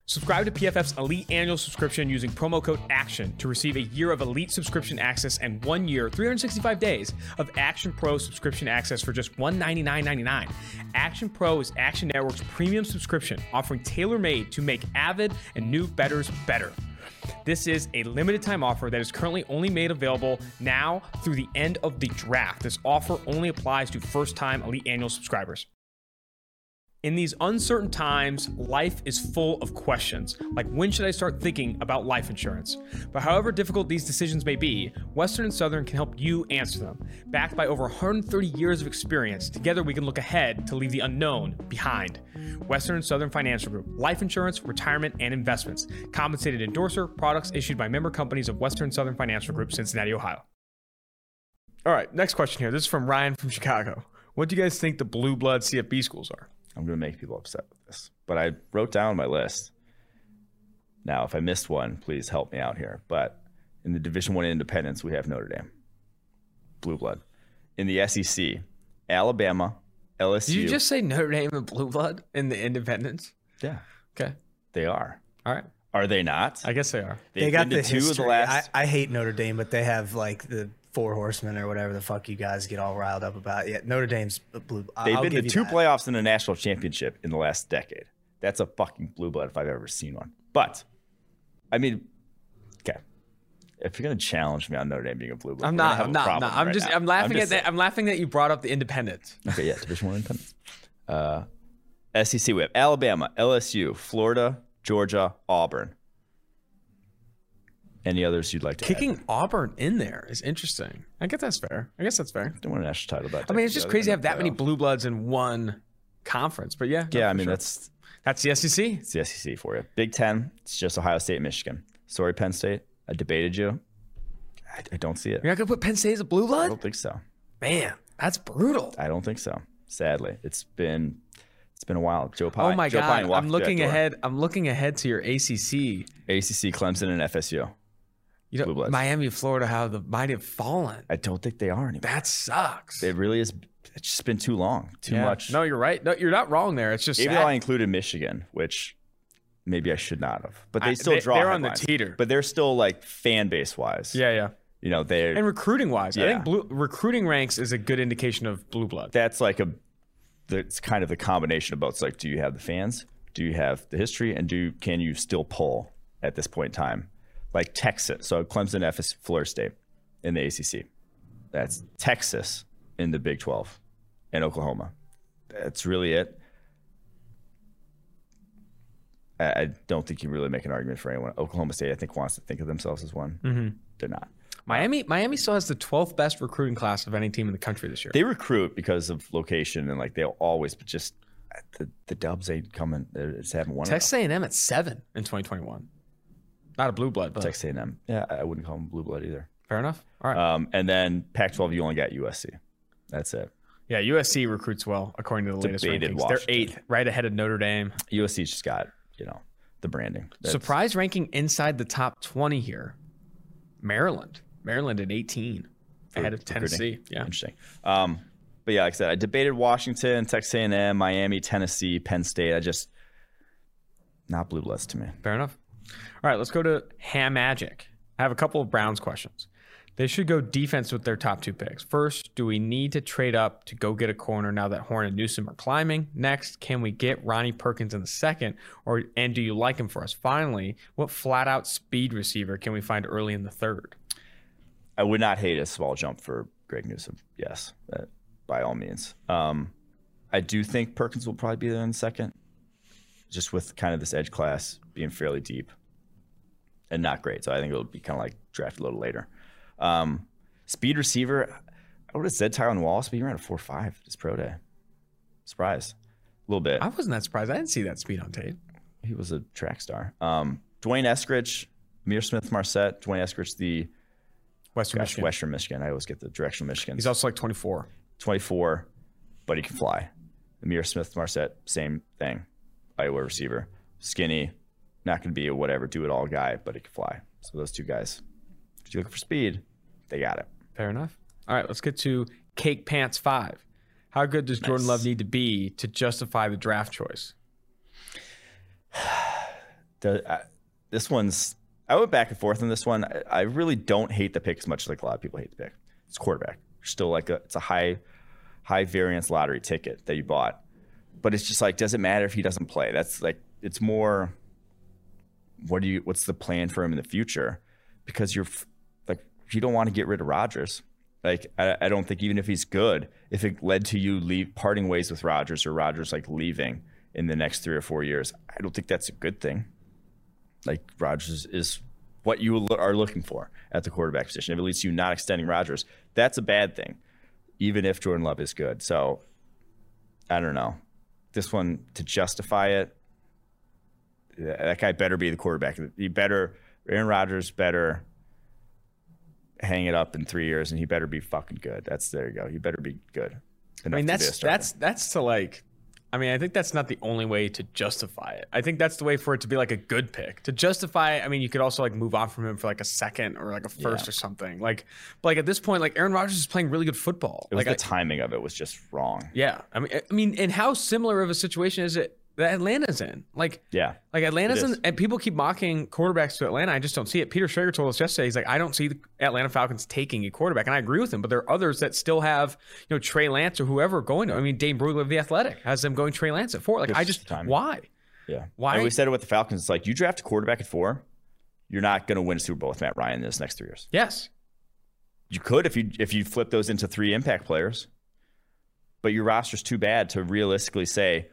Subscribe to PFF's Elite annual subscription using promo code ACTION to receive a year of Elite subscription access and one year, 365 days of Action Pro subscription access for just $199.99. Action Pro is Action Network's premium subscription, offering tailor made to make avid and new betters better. This is a limited time offer that is currently only made available now through the end of the draft. This offer only applies to first time Elite annual subscribers. In these uncertain times, life is full of questions, like when should I start thinking about life insurance? But however difficult these decisions may be, Western and Southern can help you answer them. Backed by over 130 years of experience, together we can look ahead to leave the unknown behind. Western and Southern Financial Group, life insurance, retirement, and investments. Compensated endorser, products issued by member companies of Western Southern Financial Group, Cincinnati, Ohio. All right, next question here. This is from Ryan from Chicago. What do you guys think the blue blood CFB schools are? I'm going to make people upset with this, but I wrote down my list. Now, if I missed one, please help me out here. But in the Division One Independence, we have Notre Dame, blue blood. In the SEC, Alabama, LSU. Did you just say Notre Dame and blue blood in the Independence? Yeah, Okay. they are. All right. Are they not? I guess they are. They've they got the two history. of the last. I, I hate Notre Dame, but they have like the four horsemen or whatever the fuck you guys get all riled up about. Yeah, Notre Dame's blue. I- They've I'll been to give two that. playoffs and a national championship in the last decade. That's a fucking blue blood if I've ever seen one. But, I mean, okay. If you're gonna challenge me on Notre Dame being a blue blood, I'm we're gonna not. have I'm not. I'm, problem not. I'm right just. now. I'm laughing just at that. I'm laughing that you brought up the Independence. Okay, yeah, Division One independence. Uh, SEC we have Alabama, LSU, Florida, Georgia, Auburn. Any others you'd like to add? Kicking Auburn in there is interesting. I guess that's fair. I guess that's fair. Don't want a national title. That I mean, it's just crazy to have that many blue bloods in one conference. But yeah, Yeah, I mean sure. that's that's the SEC. it's the SEC for you. Big Ten, it's just Ohio State, Michigan. Sorry, Penn State. I debated you. I, I don't see it. You're not gonna put Penn State as a blue blood. I don't think so. man. That's brutal. I don't think so. Sadly, it's been it's been a while. Joe Pine. Oh my Joe god, I'm looking ahead. I'm looking ahead to your ACC. ACC, Clemson, and FSU. You know, Blue Bloods. Miami, Florida, how the might have fallen. I don't think they are anymore. That sucks. It really is. It's just been too long. Too Yeah. much. No, you're right. No, you're not wrong there. It's just Even sad. though I included Michigan, which maybe I should not have, but they I- still they- draw. they're on the teeter. but they're still like fan base wise. yeah, yeah. you know they're And recruiting wise, I Yeah. think blue, recruiting ranks is a good indication of blue blood. that's like a that's kind of the combination of both. It's like, do you have the fans? Do you have the history? And do can you still pull at this point in time? Like Texas, so Clemson, FS, Florida State in the ACC. That's Texas in the Big 12 and Oklahoma. That's really it. I don't think you really make an argument for anyone. Oklahoma State, I think, wants to think of themselves as one. Mm-hmm. They're not. Miami, Miami still has the 12th best recruiting class of any team in the country this year. They recruit because of location and like they'll always, but just the, the Dubs ain't coming. It's having enough. Texas A&M at seven in 2021. Not a blue blood, but Texas A&M. Yeah, I wouldn't call them blue blood either. fair enough. All right. Um, and then Pac-12, you only got USC. That's it. yeah, USC recruits well according to the latest Debated rankings. Washington. They're eighth, right ahead of Notre Dame. USC's just got you know the branding. That's- Surprise ranking inside the top 20 here. Maryland. Maryland at 18, ahead of recruiting. Tennessee. Yeah. Interesting. Um, but yeah, like I said, I debated Washington, Texas A&M, Miami, Tennessee, Penn State. I just not blue bloods to me. Fair enough. All right, let's go to Ham Magic. I have a couple of Browns questions. They should go defense with their top two picks. First, do we need to trade up to go get a corner now that Horn and Newsom are climbing? Next, can we get Ronnie Perkins in the second, or and do you like him for us? Finally, what flat out speed receiver can we find early in the third? I would not hate a small jump for Greg Newsom. Yes, uh, by all means. Um, I do think Perkins will probably be there in the second, just with kind of this edge class being fairly deep and not great. So I think it'll be kind of like drafted a little later. Um, speed receiver, I would have said Tylan Wallace, but he ran a four five his pro day. Surprised, a little bit. I wasn't that surprised. I didn't see that speed on tape. He was a track star. Um, D'Wayne Eskridge, Amir Smith Marset, D'Wayne Eskridge, the Western gosh, Michigan. Western Michigan. I always get the directional Michigan. He's also like 24. 24, but he can fly. Ihmir Smith-Marsette, same thing. Iowa receiver. Skinny, not going to be a whatever, do it all guy, but he can fly. So those two guys. If you're looking for speed, they got it. Fair enough. All right, let's get to Cake Pants 5. How good does Jordan Love need to be to justify the draft choice? The, uh, this one's. I went back and forth on this one. I, I really don't hate the pick as much as like a lot of people hate the pick. It's quarterback. Still like a it's a high high variance lottery ticket that you bought, but it's just like does it matter if he doesn't play? That's like it's more. What do you? What's the plan for him in the future? Because you're like you don't want to get rid of Rodgers. Like I, I don't think even if he's good, if it led to you leave parting ways with Rodgers or Rodgers like leaving in the next three or four years, I don't think that's a good thing like Rodgers is what you are looking for at the quarterback position. If it leads to you not extending Rodgers, that's a bad thing, even if Jordan Love is good. So I don't know. This one to justify it, that guy better be the quarterback. He better Aaron Rodgers better hang it up in three years, and he better be fucking good. That's there you go. He better be good. I mean, that's that's that's to like. I mean, I think that's not the only way to justify it. I think that's the way for it to be like a good pick. To justify, I mean, you could also like move on from him for like a second or like a first Yeah. or something. Like, but like at this point, like Aaron Rodgers is playing really good football. It was like, the I- timing of it was just wrong. yeah. I mean, I mean, and how similar of a situation is it that Atlanta's in? Like, Yeah. like Atlanta's in, and people keep mocking quarterbacks to Atlanta. I just don't see it. Peter Schrager told us yesterday, he's like, I don't see the Atlanta Falcons taking a quarterback, and I agree with him. But there are others that still have, you know, Trey Lance or whoever going. to I mean, Dane Brugler of the Athletic has them going Trey Lance at four. Like, I just timing. why? Yeah. Why- And we said it with the Falcons. It's like you draft a quarterback at four, you're not going to win a Super Bowl with Matt Ryan in this next three years. Yes, You could if you if you flip those into three impact players, but your roster's too bad to realistically say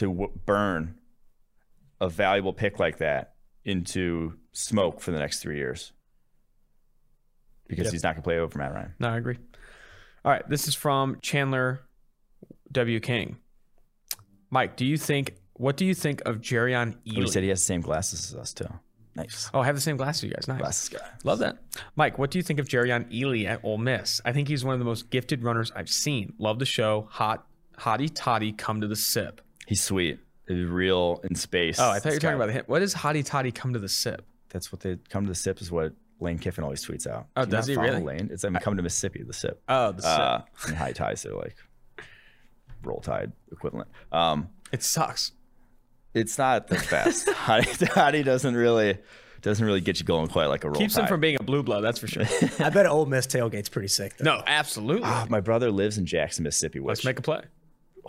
to w- burn a valuable pick like that into smoke for the next three years because Yep. he's not going to play over Matt Ryan. no, I agree. All right, this is from Chandler W. King. Mike, do you think? What do you think of Jerrion oh, He Ealy? said he has the same glasses as us too. Nice oh, I have the same glasses, you guys. Nice. glasses guy. Love that. Mike, what do you think of Jerrion Ealy at Ole Miss? I think he's one of the most gifted runners I've seen. Love the show. Hot, hottie toddy, come to the sip. He's sweet. He's real in space. Oh, I thought you were This talking guy- about him. What is hottie toddy, come to the sip? That's what they come to the sip is what Lane Kiffin always tweets out. Oh, Do does he really? Lane? It's I'm come to Mississippi, the sip. Oh, the sip. Uh, and high ties are like roll tide equivalent. Um, it sucks. it's not the best. Hottie, Hottie doesn't really doesn't really get you going quite like a roll tide. Keeps tide. him from being a blue blood, that's for sure. I bet Ole Miss tailgate's pretty sick. Though. no, absolutely. Ah, My brother lives in Jackson, Mississippi, which Let's make a play.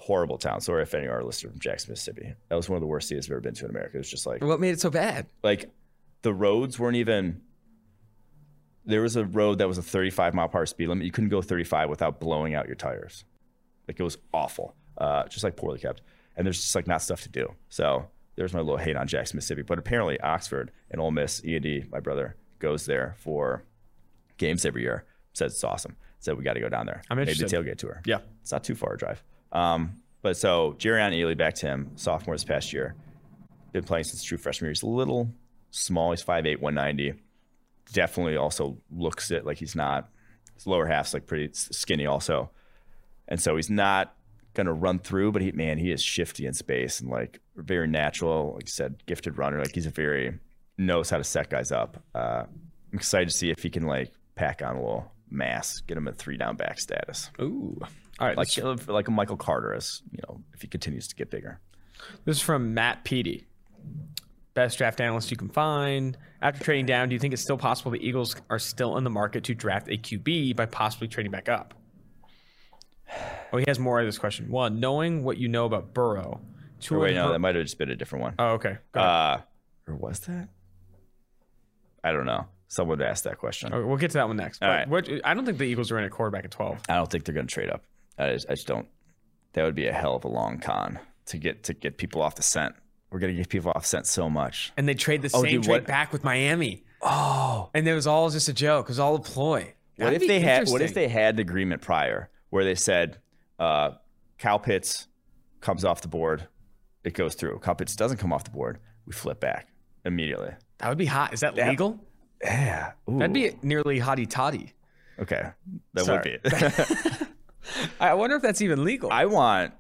Horrible town. Sorry if any of our listeners from Jackson, Mississippi. That was one of the worst cities I've ever been to in America. It was just like What made it so bad? like the roads weren't even there was a road that was a 35 mile per hour speed limit you couldn't go 35 without blowing out your tires like it was awful uh, just like poorly kept and there's just like not stuff to do so there's my little hate on jackson mississippi but apparently oxford and Ole miss e&d my brother goes there for games every year says it's awesome said we got to go down there I'm interested. Maybe interested. the tailgate tour Yeah. it's not too far a drive um, but so Jerrion Ealy back to him sophomore this past year been playing since true freshman year. He's a little small. He's 5'8", 190. Definitely also looks it like he's not. His lower half's like pretty skinny also, and so he's not gonna run through. But he, man, he is shifty in space and like very natural. Like you said, gifted runner. Like he's a very knows how to set guys up. Uh, I'm excited to see if he can like pack on a little mass, get him a three down back status, Ooh. All right. like like a Michael Carter as you know if he continues to get bigger. this is from Matt Peaty. Best draft analyst you can find. After trading down, do you think it's still possible the Eagles are still in the market to draft a QB by possibly trading back up? Oh, he has more of this question. One, knowing what you know about Burrow. Two, wait, no, Her- that might have just been a different one. oh, okay. Uh, or was that? I don't know. Someone asked that question. Okay, we'll get to that one next. All But right. what, I don't think the Eagles are in at quarterback at 12. I don't think they're going to trade up. I just, I just don't. That would be a hell of a long con to get to get people off the scent. We're going to get people off scent so much. And they trade the Oh, same dude, trade what- back with Miami. Oh, And it was all just a joke. It was all a ploy. what That'd if they had? What if they had the agreement prior where they said, uh, Kyle Pitts comes off the board, it goes through. Kyle Pitts doesn't come off the board, we flip back immediately. That would be hot. Is that legal? Yeah, Ooh. That'd be nearly hottie toddy. okay. That Sorry. would be. I wonder if that's even legal. I want.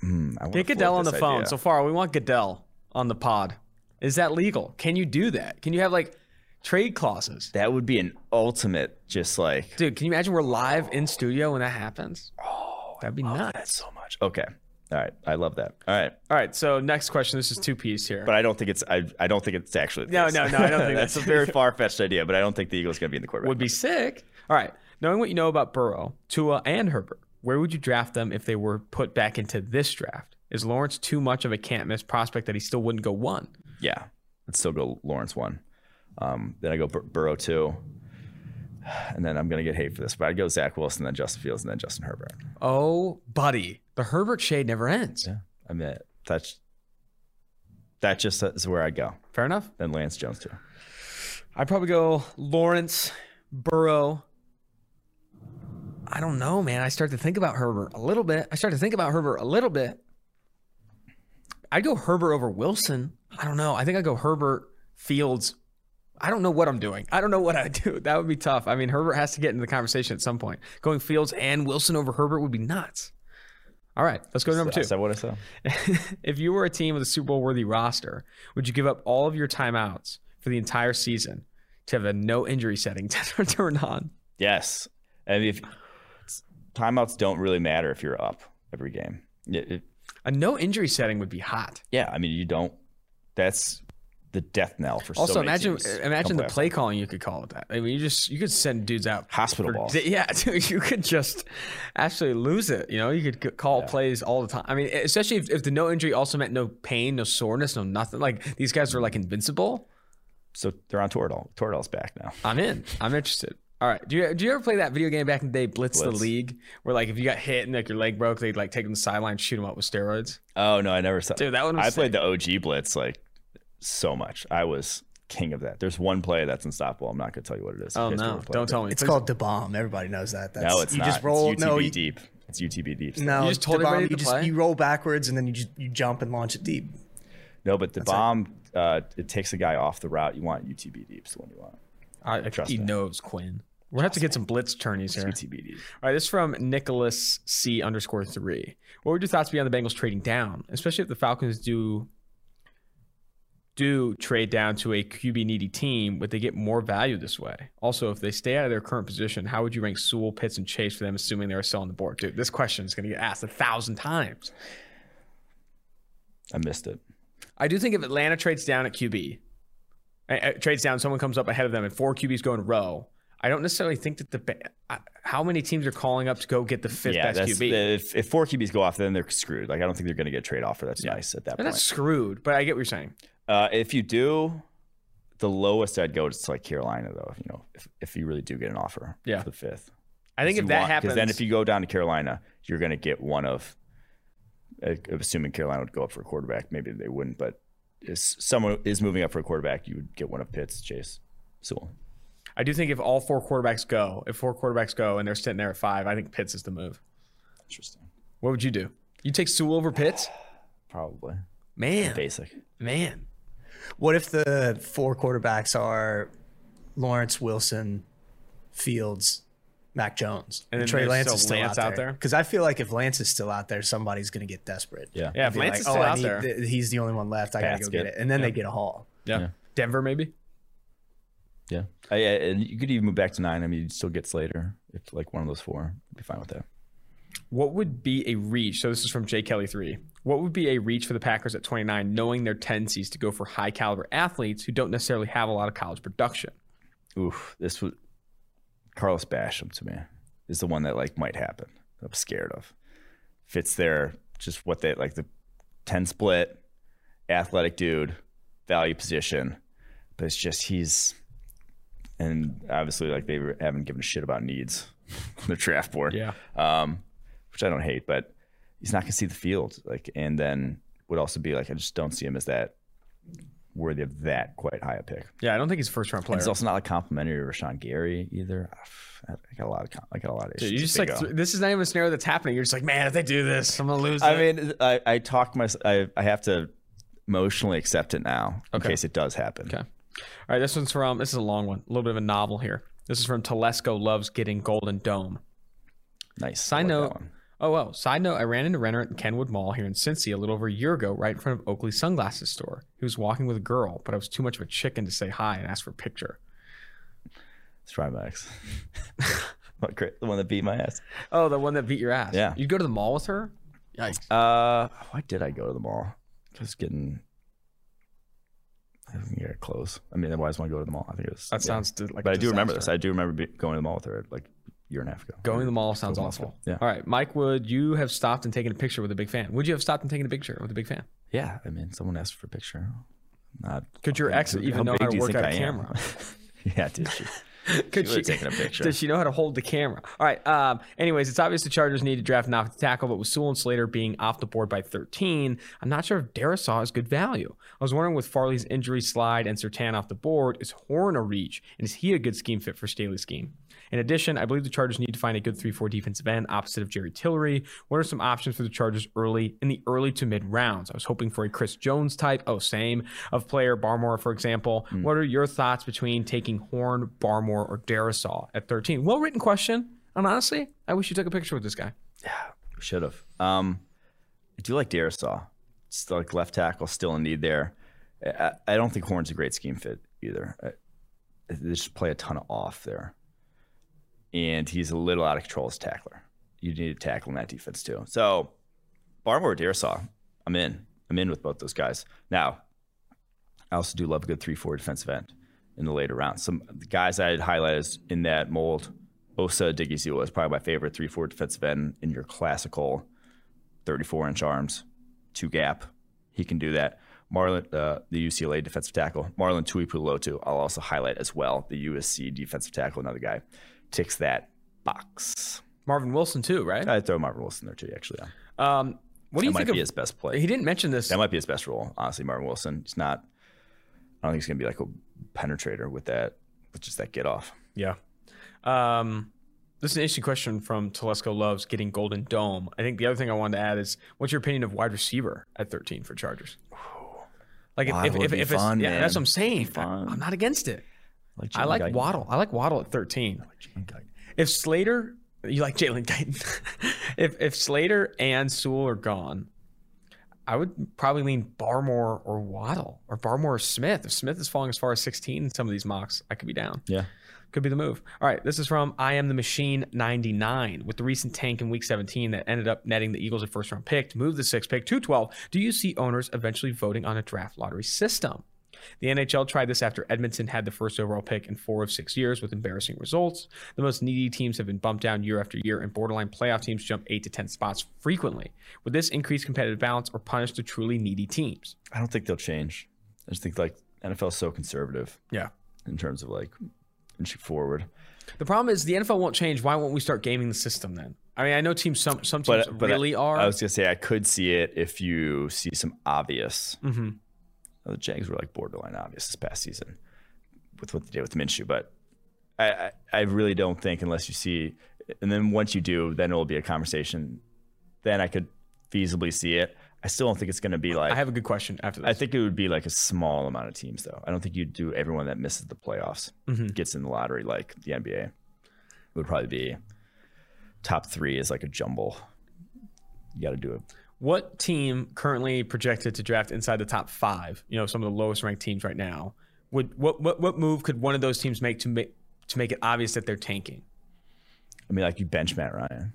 Hmm, I wanna Get Goodell on the this phone. idea. So far, we want Goodell on the pod. Is that legal? Can you do that? Can you have like trade clauses? That would be an ultimate, just like Dude, can you imagine we're live in studio when that happens? Oh, that'd be love nuts. that so much. Okay. All right. I love that. All right. All right. So next question. This is two piece here. But I don't think it's I, I don't think it's actually the No, case. no, no, I don't think that's a very far fetched idea, but I don't think the Eagles is gonna be in the quarterback. would be sick. All right. Knowing what you know about Burrow, Tua, and Herbert, where would you draft them if they were put back into this draft? Is Lawrence too much of a can't miss prospect that he still wouldn't go one? Yeah, I'd still go Lawrence one. Um, then I go Bur- Burrow two, and then I'm gonna get hate for this, but I'd go Zach Wilson, then Justin Fields, and then Justin Herbert. Oh, buddy, the Herbert shade never ends. Yeah, I mean that's that just is where I go. Fair enough. Then Lance Jones too. I'd probably go Lawrence, Burrow. I don't know, man. I start to think about Herbert a little bit. I start to think about Herbert a little bit. I'd go Herbert over Wilson. I don't know. I think I'd go Herbert, Fields. I don't know what I'm doing. I don't know what I do. That would be tough. I mean, Herbert has to get into the conversation at some point. Going Fields and Wilson over Herbert would be nuts. All right, let's go to number two. Is that what I said? if you were a team with a Super Bowl worthy roster, would you give up all of your timeouts for the entire season to have a no injury setting to turn on? Yes, and if timeouts don't really matter if you're up every game. It- it- A no injury setting would be hot. yeah, I mean you don't. That's the death knell for Also, so many imagine imagine the play calling you could call it that. I mean, you just you could send dudes out hospital for balls. yeah, dude, you could just actually lose it. You know, you could call plays all the time. I mean, especially if, if the no injury also meant no pain, no soreness, no nothing. Like these guys were like invincible. So they're on Toradol. Toradol's back now. I'm in. I'm interested. All right. Do you do you ever play that video game back in the day, Blitz, the League, where like if you got hit and like your leg broke, they'd like take them to the sideline, shoot them up with steroids? Oh no, I never saw. Dude, that one was I sick. played the OG Blitz like so much. I was king of that. There's one play that's unstoppable. I'm not gonna tell you what it is. Oh no! Don't it. tell me. It's Please. called the bomb. Everybody knows that. That's, No, it's you not. just roll. It's UTB no, you, deep. It's UTB deep. no. You just told the everybody bomb, to you just play? you roll backwards and then you just you jump and launch it deep. No, but the bomb uh, it takes a guy off the route. You want UTB deep. Is the one you want. I, I Trust he me. knows Quinn. We'll have to get some blitz tourneys here. Deep. All right, this is from Nicholas C underscore three. What would your thoughts be on the Bengals trading down, especially if the Falcons do do trade down to a QB needy team? Would they get more value this way? Also, if they stay out of their current position, how would you rank Sewell, Pitts, and Chase for them, assuming they are still on the board? Dude, this question is going to get asked a thousand times. I missed it. I do think if Atlanta trades down at QB, uh, trades down, someone comes up ahead of them, and four QBs go in a row. I don't necessarily think that the how many teams are calling up to go get the fifth yeah, best QB. if, if four QBs go off, then they're screwed. Like I don't think they're going to get a trade offer. That's nice at that They're point. not screwed, but I get what you're saying. Uh, if you do, the lowest I'd go is to like Carolina, though. You know, if, if you really do get an offer, Yeah. for the fifth. I think if that happens, because then if you go down to Carolina, you're going to get one of, uh, assuming Carolina would go up for a quarterback. Maybe they wouldn't, but if someone is moving up for a quarterback, you would get one of Pitts, Chase, Sewell. I do think if all four quarterbacks go, if four quarterbacks go and they're sitting there at five, I think Pitts is the move. Interesting. What would you do? You take Sewell over Pitts? Probably Man, basic. man. What if the four quarterbacks are Lawrence, Wilson, Fields, Mac Jones, And then Trey Lance still is still Lance out out there? there? Because I feel like if Lance is still out there, somebody's going to get desperate. Yeah. Yeah, if Lance like, is oh, still I out need- there. th- he's the only one left. I got to go get get- it, and then they get a haul. Yeah. Yeah. Denver, maybe? Yeah. I, I- and you could even move back to nine. I mean, you'd still get Slater if like one of those four. I'd be fine with that. What would be a reach? So this is from Jay Kelly three. What would be a reach for the Packers at 29, knowing their tendencies to go for high caliber athletes who don't necessarily have a lot of college production? Oof, this was Carlos Basham to me is the one that like might happen. I'm scared of. Fits there, just what they like the ten split, athletic dude, value position, but it's just he's, and obviously like they haven't given a shit about needs on the draft board. Yeah. um, which I don't hate, but he's not gonna see the field. Like, and then would also be like I just don't see him as that worthy of that quite high a pick. Yeah, I don't think he's a first round player. He's also not like complimentary to Rashan Gary either. I got a lot of I got a lot of issues. Dude, you just like th- this is not even a scenario that's happening. You're just like, man, if they do this, I'm gonna lose. I it." mean, I, I talk my I, I have to emotionally accept it now in case it does happen. Okay. All right, this one's from this is a long one, a little bit of a novel here. This is from Telesco loves getting Golden Dome. Nice. Side note. Oh well. Side note: I ran into Renner at Kenwood Mall here in Cincy a little over a year ago, right in front of Oakley Sunglasses store. He was walking with a girl, but I was too much of a chicken to say hi and ask for a picture. It's Trimax. What, great, the one that beat my ass. Oh, the one that beat your ass. Yeah. You'd go to the mall with her? Yikes. Uh, why did I go to the mall? Just getting. I didn't get clothes. I mean, always want to go to the mall. I think it was. That yeah. sounds like But I do remember this. I do remember be, going to the mall with her like a year and a half ago. Going to the mall sounds awful. mall. Yeah. All right, Mike, would you have stopped and taken a picture with a big fan? Would you have stopped and taken a picture with a big fan? Yeah, I mean, someone asked for a picture. Not. Could your ex even know how to work out a camera? yeah, did she? Could would've taken a picture. Does she know how to hold the camera? All right. Um, anyways, it's obvious the Chargers need to draft an offensive tackle, but with Sewell and Slater being off the board by 13, I'm not sure if Darrisaw is good value. I was wondering with Farley's injury slide and Surtain off the board, is Horn a reach, and is he a good scheme fit for Staley's scheme? In addition, I believe the Chargers need to find a good 3-4 defensive end opposite of Jerry Tillery. What are some options for the Chargers early in the early to mid rounds? I was hoping for a Chris Jones type, oh same, of player Barmore, for example. What are your thoughts between taking Horn, Barmore, or Darrisaw at 13? Well written question. And honestly, I wish you took a picture with this guy. Yeah, we should have. Um, I do like Darrisaw. It's like left tackle, still in need there. I, I don't think Horn's a great scheme fit either. I, they just play a ton of off there, and he's a little out of control as tackler. You need to tackle in that defense too. So, Barmore or Darrisaw, I'm in. I'm in with both those guys. Now, I also do love a good three-four defensive end in the later rounds. Some guys I had highlighted in that mold. Osa Odighizuwa is probably my favorite three-four defensive end in your classical 34-inch arms, two gap. He can do that. Marlon, uh, the UCLA defensive tackle, Marlon Tuipulotu, I'll also highlight as well. The USC defensive tackle, another guy, ticks that box. Marvin Wilson too, right? I'd throw Marvin Wilson there too, actually. Yeah. Um, what do That you might think be of? his best play. He didn't mention this. That might be his best role, honestly. Marvin Wilson. He's not. I don't think he's gonna be like a penetrator with that, with just that get off. Yeah. Um, this is an interesting question from Telesco Loves getting Golden Dome. I think the other thing I wanted to add is what's your opinion of wide receiver at 13 for Chargers? Like if, if, if, be if it's yeah, man. that's what I'm saying. fun. I'm not against it. Like I like Guyton. Waddle. I like Waddle at 13. Jalen Guyton. If Slater, you like Jalen Guyton. if if Slater and Sewell are gone, I would probably lean Barmore or Waddle or Barmore or Smith. If Smith is falling as far as 16 in some of these mocks, I could be down. Yeah. Could be the move. All right, this is from I Am the Machine 99. With the recent tank in week 17 that ended up netting the Eagles a first round pick to move the sixth pick to 12, do you see owners eventually voting on a draft lottery system? The NHL tried this after Edmonton had the first overall pick in four of six years with embarrassing results. The most needy teams have been bumped down year after year, and borderline playoff teams jump eight to 10 spots frequently. Would this increase competitive balance or punish the truly needy teams? I don't think they'll change. I just think like NFL is so conservative Yeah. in terms of like inching forward. The problem is the NFL won't change. Why won't we start gaming the system then? I mean, I know teams some some teams But, but really I, are. I was gonna say I could see it if you see some obvious. Mm-hmm. The Jags were like borderline obvious this past season with what they did with Minshew, but I, I, I really don't think unless you see, and then once you do, then it will be a conversation. Then I could feasibly see it. I still don't think it's going to be like. I have a good question after this. I think it would be like a small amount of teams, though. I don't think you'd do everyone that misses the playoffs Mm-hmm. gets in the lottery like the NBA. It would probably be top three is like a jumble. You got to do it. What team currently projected to draft inside the top five? You know, some of the lowest ranked teams right now. Would what what what move could one of those teams make to make to make it obvious that they're tanking? I mean, like you bench Matt Ryan.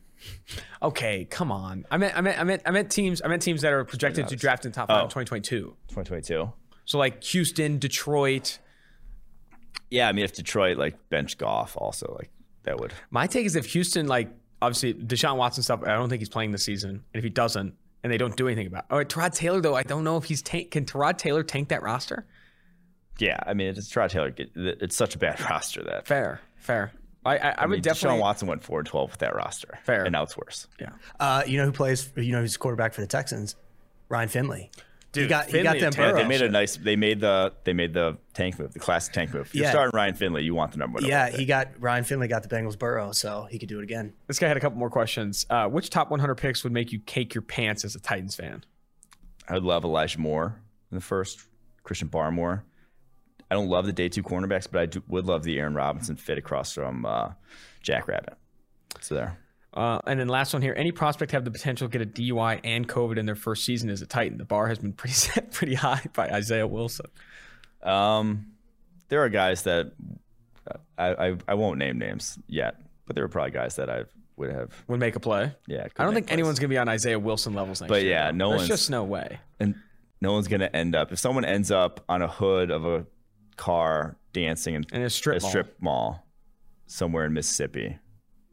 Okay, come on. I meant I meant I meant I meant teams I meant teams that are projected to draft in top five in Oh. 2022. 2022. So like Houston, Detroit. Yeah, I mean, if Detroit like bench Goff, also like that would. My take is if Houston like obviously Deshaun Watson stuff, I don't think he's playing this season. And if he doesn't, and they don't do anything about. It. All right, Tyrod Taylor though, I don't know if he's tank. Can Tyrod Taylor tank that roster? Yeah, I mean, it's Tyrod Taylor. It's such a bad roster that Fair, fair. I I, I, I would mean, definitely. Deshaun Watson went four and twelve with that roster. Fair. and now it's worse. Yeah, Uh, you know who plays? You know who's quarterback for the Texans? Ryan Finley. He Dude, got he got them. Taylor, they made a nice. They made the they made the tank move, the classic tank move. If you're Yeah. starting Ryan Finley, you want the number one. Yeah, he got Ryan Finley got the Bengals Burrow, so he could do it again. this guy had a couple more questions. Uh, which top 100 picks would make you cake your pants as a Titans fan? I would love Elijah Moore in the first. Christian Barmore. I don't love the day two cornerbacks, but I do, would love the Aaron Robinson fit across from uh, Jack Rabbit. So there. Uh, and then last one here: Any prospect have the potential to get a DUI and COVID in their first season as a Titan? The bar has been pretty set pretty high by Isaiah Wilson. Um, there are guys that uh, I, I I won't name names yet, but there were probably guys that I would have. Would make a play. Yeah, I don't think anyone's gonna be on Isaiah Wilson levels next But year. yeah, no There's one's- just no way. and no one's gonna end up. If someone ends up on a hood of a car dancing in In a strip a mall. strip mall somewhere in Mississippi,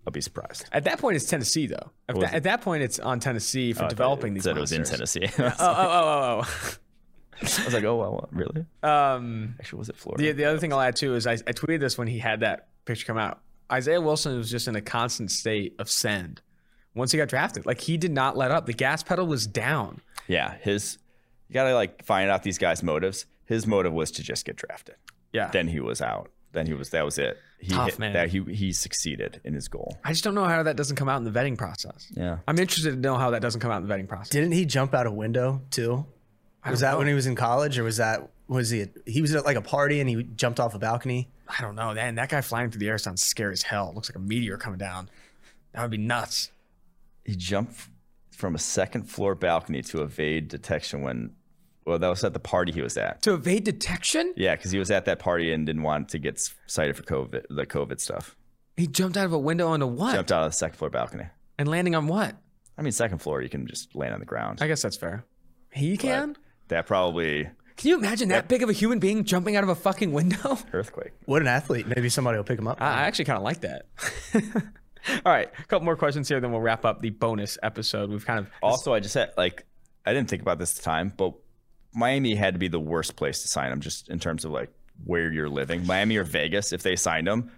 I'll be surprised. At that point, it's Tennessee though. At, that, at that point, it's on Tennessee for Oh, developing it these. said it was in. Tennessee. I was Oh, oh, oh, I was like, oh, well, really? oh, oh. Um, Actually, was it Florida? the the other thing I'll add too is I, I tweeted this when he had that picture come out. Isaiah Wilson was just in a constant state of send once he got drafted. Like he did not let up. The gas pedal was down. Yeah, his you gotta like find out these guys' motives. His motive was to just get drafted. Yeah. Then he was out. Then he was that was it. He Tough, hit, man. that he he succeeded in his goal. I just don't know how that doesn't come out in the vetting process. Yeah. I'm interested to know how that doesn't come out in the vetting process. Didn't he jump out a window too? Was that when he was in college, or was that was he? He was at like a party and he jumped off a balcony. I don't know. Man, that guy flying through the air sounds scary as hell. It looks like a meteor coming down. That would be nuts. He jumped from a second floor balcony to evade detection when well, that was at the party he was at. To evade detection, Yeah, because he was at that party and didn't want to get cited for COVID, the COVID stuff. he jumped out of a window onto what? Jumped out of the second floor balcony. And landing on what? I mean, second floor, you can just land on the ground. I guess that's fair. He can? That probably Can you imagine that big of a human being jumping out of a fucking window? earthquake. What an athlete! Maybe somebody will pick him up. I I actually kind of like that. All right, a couple more questions here, then we'll wrap up the bonus episode. We've kind of Also, I just had like I didn't think about this at the time, but Miami had to be the worst place to sign him, just in terms of like where you're living. Miami or Vegas, if they signed him, do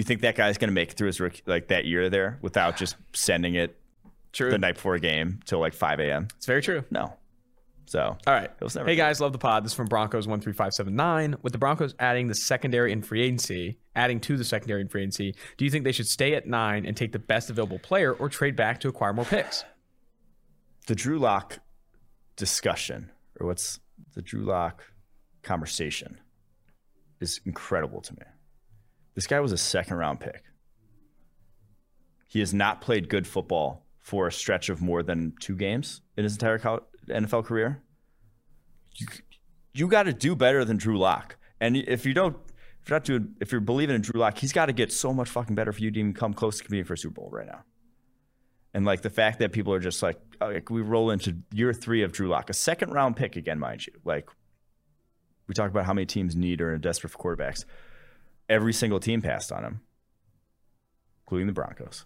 you think that guy's going to make it through his rookie, like that year there without just sending it true. the night before a game till like 5 a.m. It's very true. No. So All right. It was never Hey good. guys, love the pod. This is from Broncos one three five seven nine. With the Broncos adding the secondary in free agency, adding to the secondary in free agency, do you think they should stay at nine and take the best available player, or trade back to acquire more picks? the Drew Lock discussion, or what's the Drew Lock conversation, is incredible to me. This guy was a second round pick. He has not played good football for a stretch of more than two games in his entire NFL career. You, you got to do better than Drew Lock. And if you don't, if you're not doing, if you're believing in Drew Lock, he's got to get so much fucking better for you to even come close to competing for a Super Bowl right now. And like the fact that people are just like, oh, like we roll into year three of Drew Lock, a second round pick again, mind you. Like we talk about how many teams need or are desperate for quarterbacks. Every single team passed on him, including the Broncos.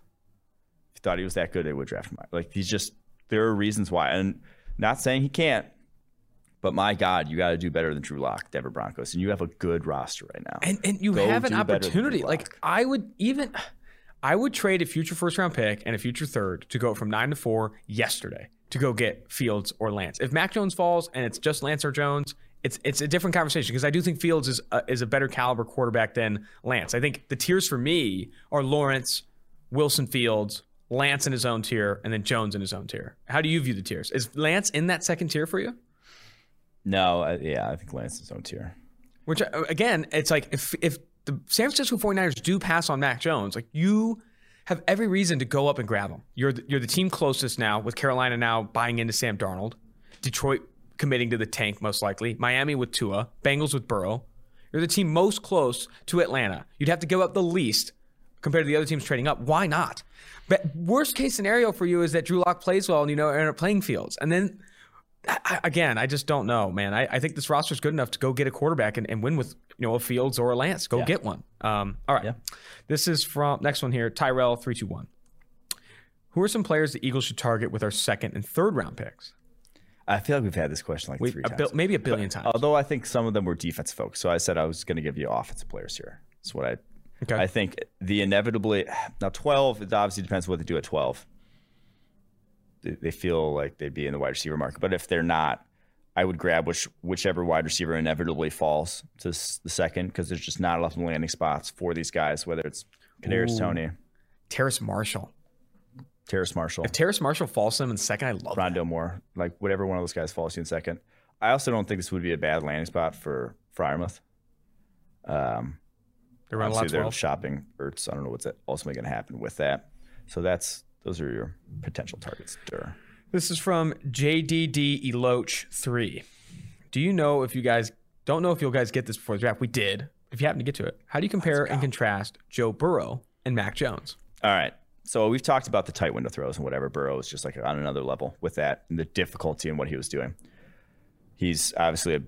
If you thought he was that good, they would draft him. Like he's just there are reasons why, and not saying he can't, but my God, you got to do better than Drew Lock, Denver Broncos, and you have a good roster right now. And and you Go have an do better than opportunity. Like I would even I would trade a future first round pick and a future third to go from nine to four yesterday to go get Fields or Lance. If Mac Jones falls and it's just Lance or Jones, it's it's a different conversation because I do think Fields is a, is a better caliber quarterback than Lance. I think the tiers for me are Lawrence, Wilson Fields, Lance in his own tier, and then Jones in his own tier. How do you view the tiers? Is Lance in that second tier for you? no, I, yeah, I think Lance is own tier. Which uh, again, it's like if if the San Francisco 49ers do pass on Mac Jones, like you have every reason to go up and grab him. You're the, you're the team closest now with Carolina now buying into Sam Darnold, Detroit committing to the tank most likely, Miami with Tua, Bengals with Burrow. You're the team most close to Atlanta. You'd have to give up the least compared to the other teams trading up. Why not? But worst case scenario for you is that Drew Lock plays well and you know up playing fields, and then I, again, I just don't know, man. I, I think this roster is good enough to go get a quarterback and, and win with you know a Fields or a Lance. Go get one. Um, all right. Yeah. This is from next one here. Tyrell three two one. Who are some players the Eagles should target with our second and third round picks? I feel like we've had this question like We, three a times. bil- maybe a billion times. Although I think some of them were defense folks, so I said I was going to give you offensive players here. That's what I. Okay. I think the inevitably now twelve. It obviously depends what they do at twelve. They, they feel like they'd be in the wide receiver market, but if they're not, I would grab which whichever wide receiver inevitably falls to the second because there's just not enough landing spots for these guys. Whether it's Kadarius. Toney, Terrace Marshall. Terrace Marshall, If Terrace Marshall falls to him in second, I love that. Rondale Moore, like whatever one of those guys falls to you in second. I also don't think this would be a bad landing spot for Freiermuth. Um, They run a lot obviously they're shopping Ertz. I don't know what's ultimately going to happen with that. So that's those are your potential targets. Dur. This is from JDD Eloach three. Do you know if you guys don't know if you guys get this before the draft? We did. If you happen to get to it, how do you compare and contrast Joe Burrow and Mac Jones? All right. So we've talked about the tight window throws and whatever. Burrow is just like on another level with that and the difficulty in what he was doing. He's obviously, a,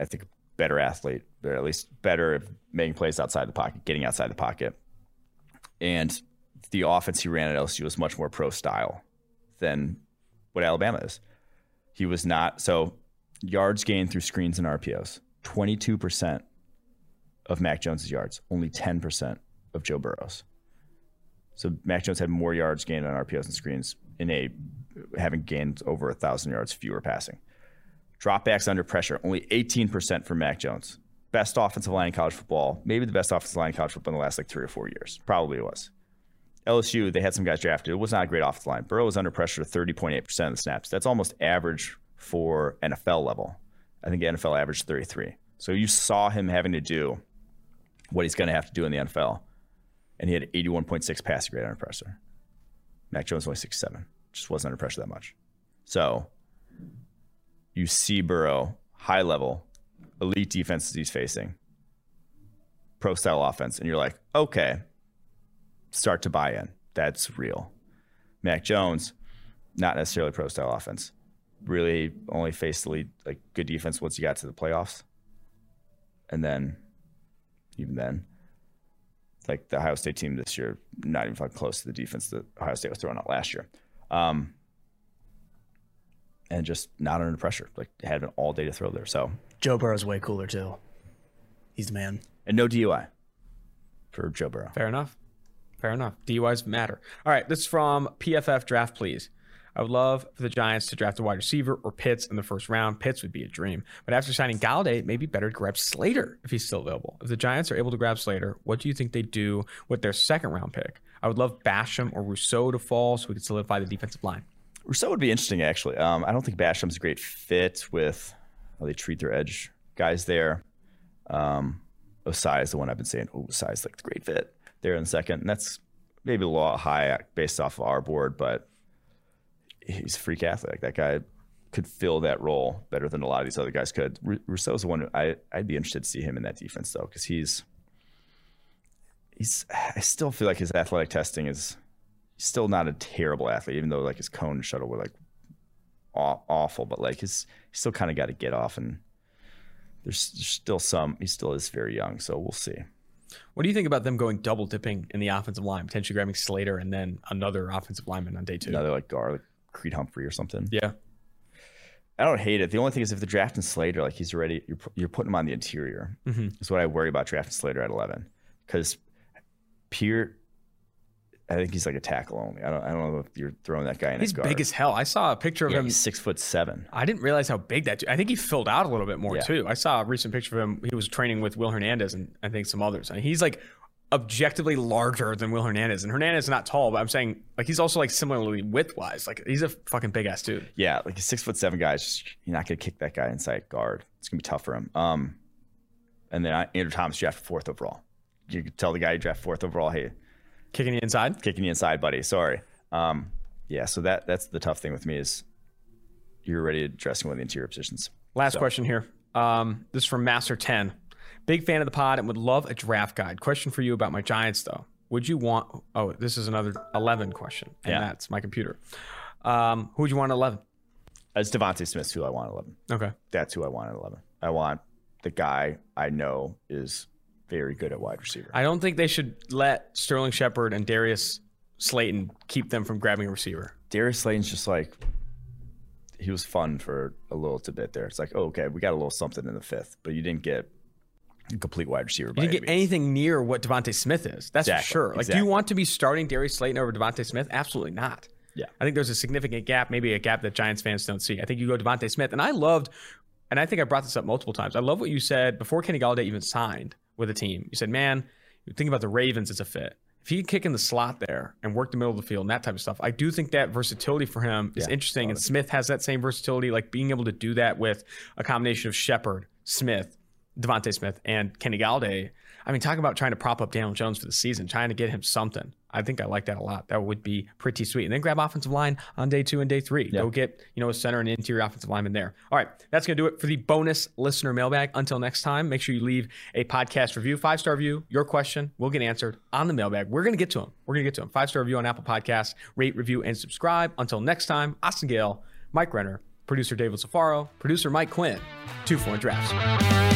I think, a better athlete, or at least better at making plays outside the pocket, getting outside the pocket. And the offense he ran at LSU was much more pro style than what Alabama is. He was not so yards gained through screens and RPOs. Twenty two percent of Mac Jones's yards, only ten percent of Joe Burrow's. So Mac Jones had more yards gained on RPOs and screens in a having gained over a thousand yards fewer passing. Dropbacks under pressure, only 18% for Mac Jones. Best offensive line in college football, maybe the best offensive line in college football in the last like three or four years. Probably it was. LSU, they had some guys drafted. It was not a great offensive line. Burrow was under pressure 30.8% of the snaps. That's almost average for NFL level. I think the NFL averaged 33. So you saw him having to do what he's going to have to do in the NFL. And he had 81.6 passing grade under pressure. Mac Jones only 6'7. Just wasn't under pressure that much. So you see Burrow, high level, elite defenses he's facing, pro style offense, and you're like, okay, start to buy in. That's real. Mac Jones, not necessarily pro style offense. Really only faced elite, like good defense once you got to the playoffs. And then, even then, like the Ohio State team this year, not even fucking close to the defense that Ohio State was throwing out last year. Um, and just not under pressure. Like had an all day to throw there. So Joe Burrow's way cooler too. He's the man. and no DUI for Joe Burrow. Fair enough. Fair enough. DUIs matter. All right, this is from PFF Draft, please. I would love for the Giants to draft a wide receiver or Pitts in the first round. Pitts would be a dream. But after signing Golladay, it may be better to grab Slater if he's still available. If the Giants are able to grab Slater, what do you think they do with their second round pick? I would love Basham or Rousseau to fall so we could solidify the defensive line. Rousseau would be interesting, actually. Um, I don't think Basham's a great fit with how they treat their edge guys there. Um, Osa is the one I've been saying. Oh, Osa's like the great fit there in second. And that's maybe a little high based off of our board, but he's a freak athlete. That guy could fill that role better than a lot of these other guys could. Rousseau's the one I, I'd be interested to see him in that defense, though, because he's he's. I still feel like his athletic testing is still not a terrible athlete, even though like his cone and shuttle were like aw- awful, but like his he still kind of got to get off, and there's, there's still some. He still is very young, so we'll see. What do you think about them going double dipping in the offensive line, potentially grabbing Slater and then another offensive lineman on day two? Another like guard, like Creed Humphrey or something. Yeah. I don't hate it. The only thing is if they're drafting Slater, like he's already, you're, you're putting him on the interior. Mm-hmm. That's what I worry about drafting Slater at 11. Because Pierre, I think he's like a tackle only. I don't, I don't know if you're throwing that guy in He's guard. big as hell. I saw a picture of yeah, him. he's six foot seven. I didn't realize how big that. I think he filled out a little bit more Yeah. too. I saw a recent picture of him. He was training with Will Hernandez and I think some others. And he's like objectively larger than Will Hernandez. And Hernandez is not tall, but I'm saying like he's also like similarly width wise. Like he's a fucking big ass dude. Yeah, like a six foot seven guy. Just, you're not going to kick that guy inside guard. It's going to be tough for him. Um, and then Andrew Thomas drafted fourth overall. You could tell the guy you draft fourth overall, hey, Kicking you inside. kicking you inside, buddy. Sorry. Um, yeah, so that that's the tough thing with me is you're already addressing one of the interior positions. Last So- question here. Um, this is from Master 10. Big fan of the pod and would love a draft guide. Question for you about my Giants, though. Would you want? Oh, this is another 11 question, and Yeah. that's my computer. Um, who would you want at 11? As DeVonta Smith's who I want at 11. Okay. That's who I want at 11. I want the guy I know is very good at wide receiver. I don't think they should let Sterling Shepard and Darius Slayton keep them from grabbing a receiver. Darius Slayton's just like he was fun for a little to bit there. It's like, oh, okay, we got a little something in the fifth, but you didn't get a complete wide receiver. You didn't get anything near what DeVonta Smith is. That's Exactly, for sure. Like, do you want to be starting Darius Slayton over DeVonta Smith? Absolutely not. Yeah. I think there's a significant gap, maybe a gap that Giants fans don't see. I think you go DeVonta Smith, and I loved, and I think I brought this up multiple times. I love what you said before Kenny Golladay even signed with a team. You said, "Man, you think about the Ravens as a fit. If he could kick in the slot there and work the middle of the field and that type of stuff, I do think that versatility for him is Yeah, interesting. And Smith has that same versatility, like being able to do that with a combination of Shepard, Smith, DeVonta Smith, and Kenny Golladay. I mean, talk about trying to prop up Daniel Jones for the season, trying to get him something. I think I like that a lot. That would be pretty sweet. And then grab offensive line on day two and day three. Go get, you know, a center and interior offensive lineman there. All right. That's going to do it for the bonus listener mailbag. Until next time, make sure you leave a podcast review, five star review. Your question will get answered on the mailbag. We're going to get to them. We're going to get to them. Five star review on Apple Podcasts. Rate, review, and subscribe. Until next time, Austin Gayle, Mike Renner, producer David Safaro, producer Mike Quinn, two four drafts.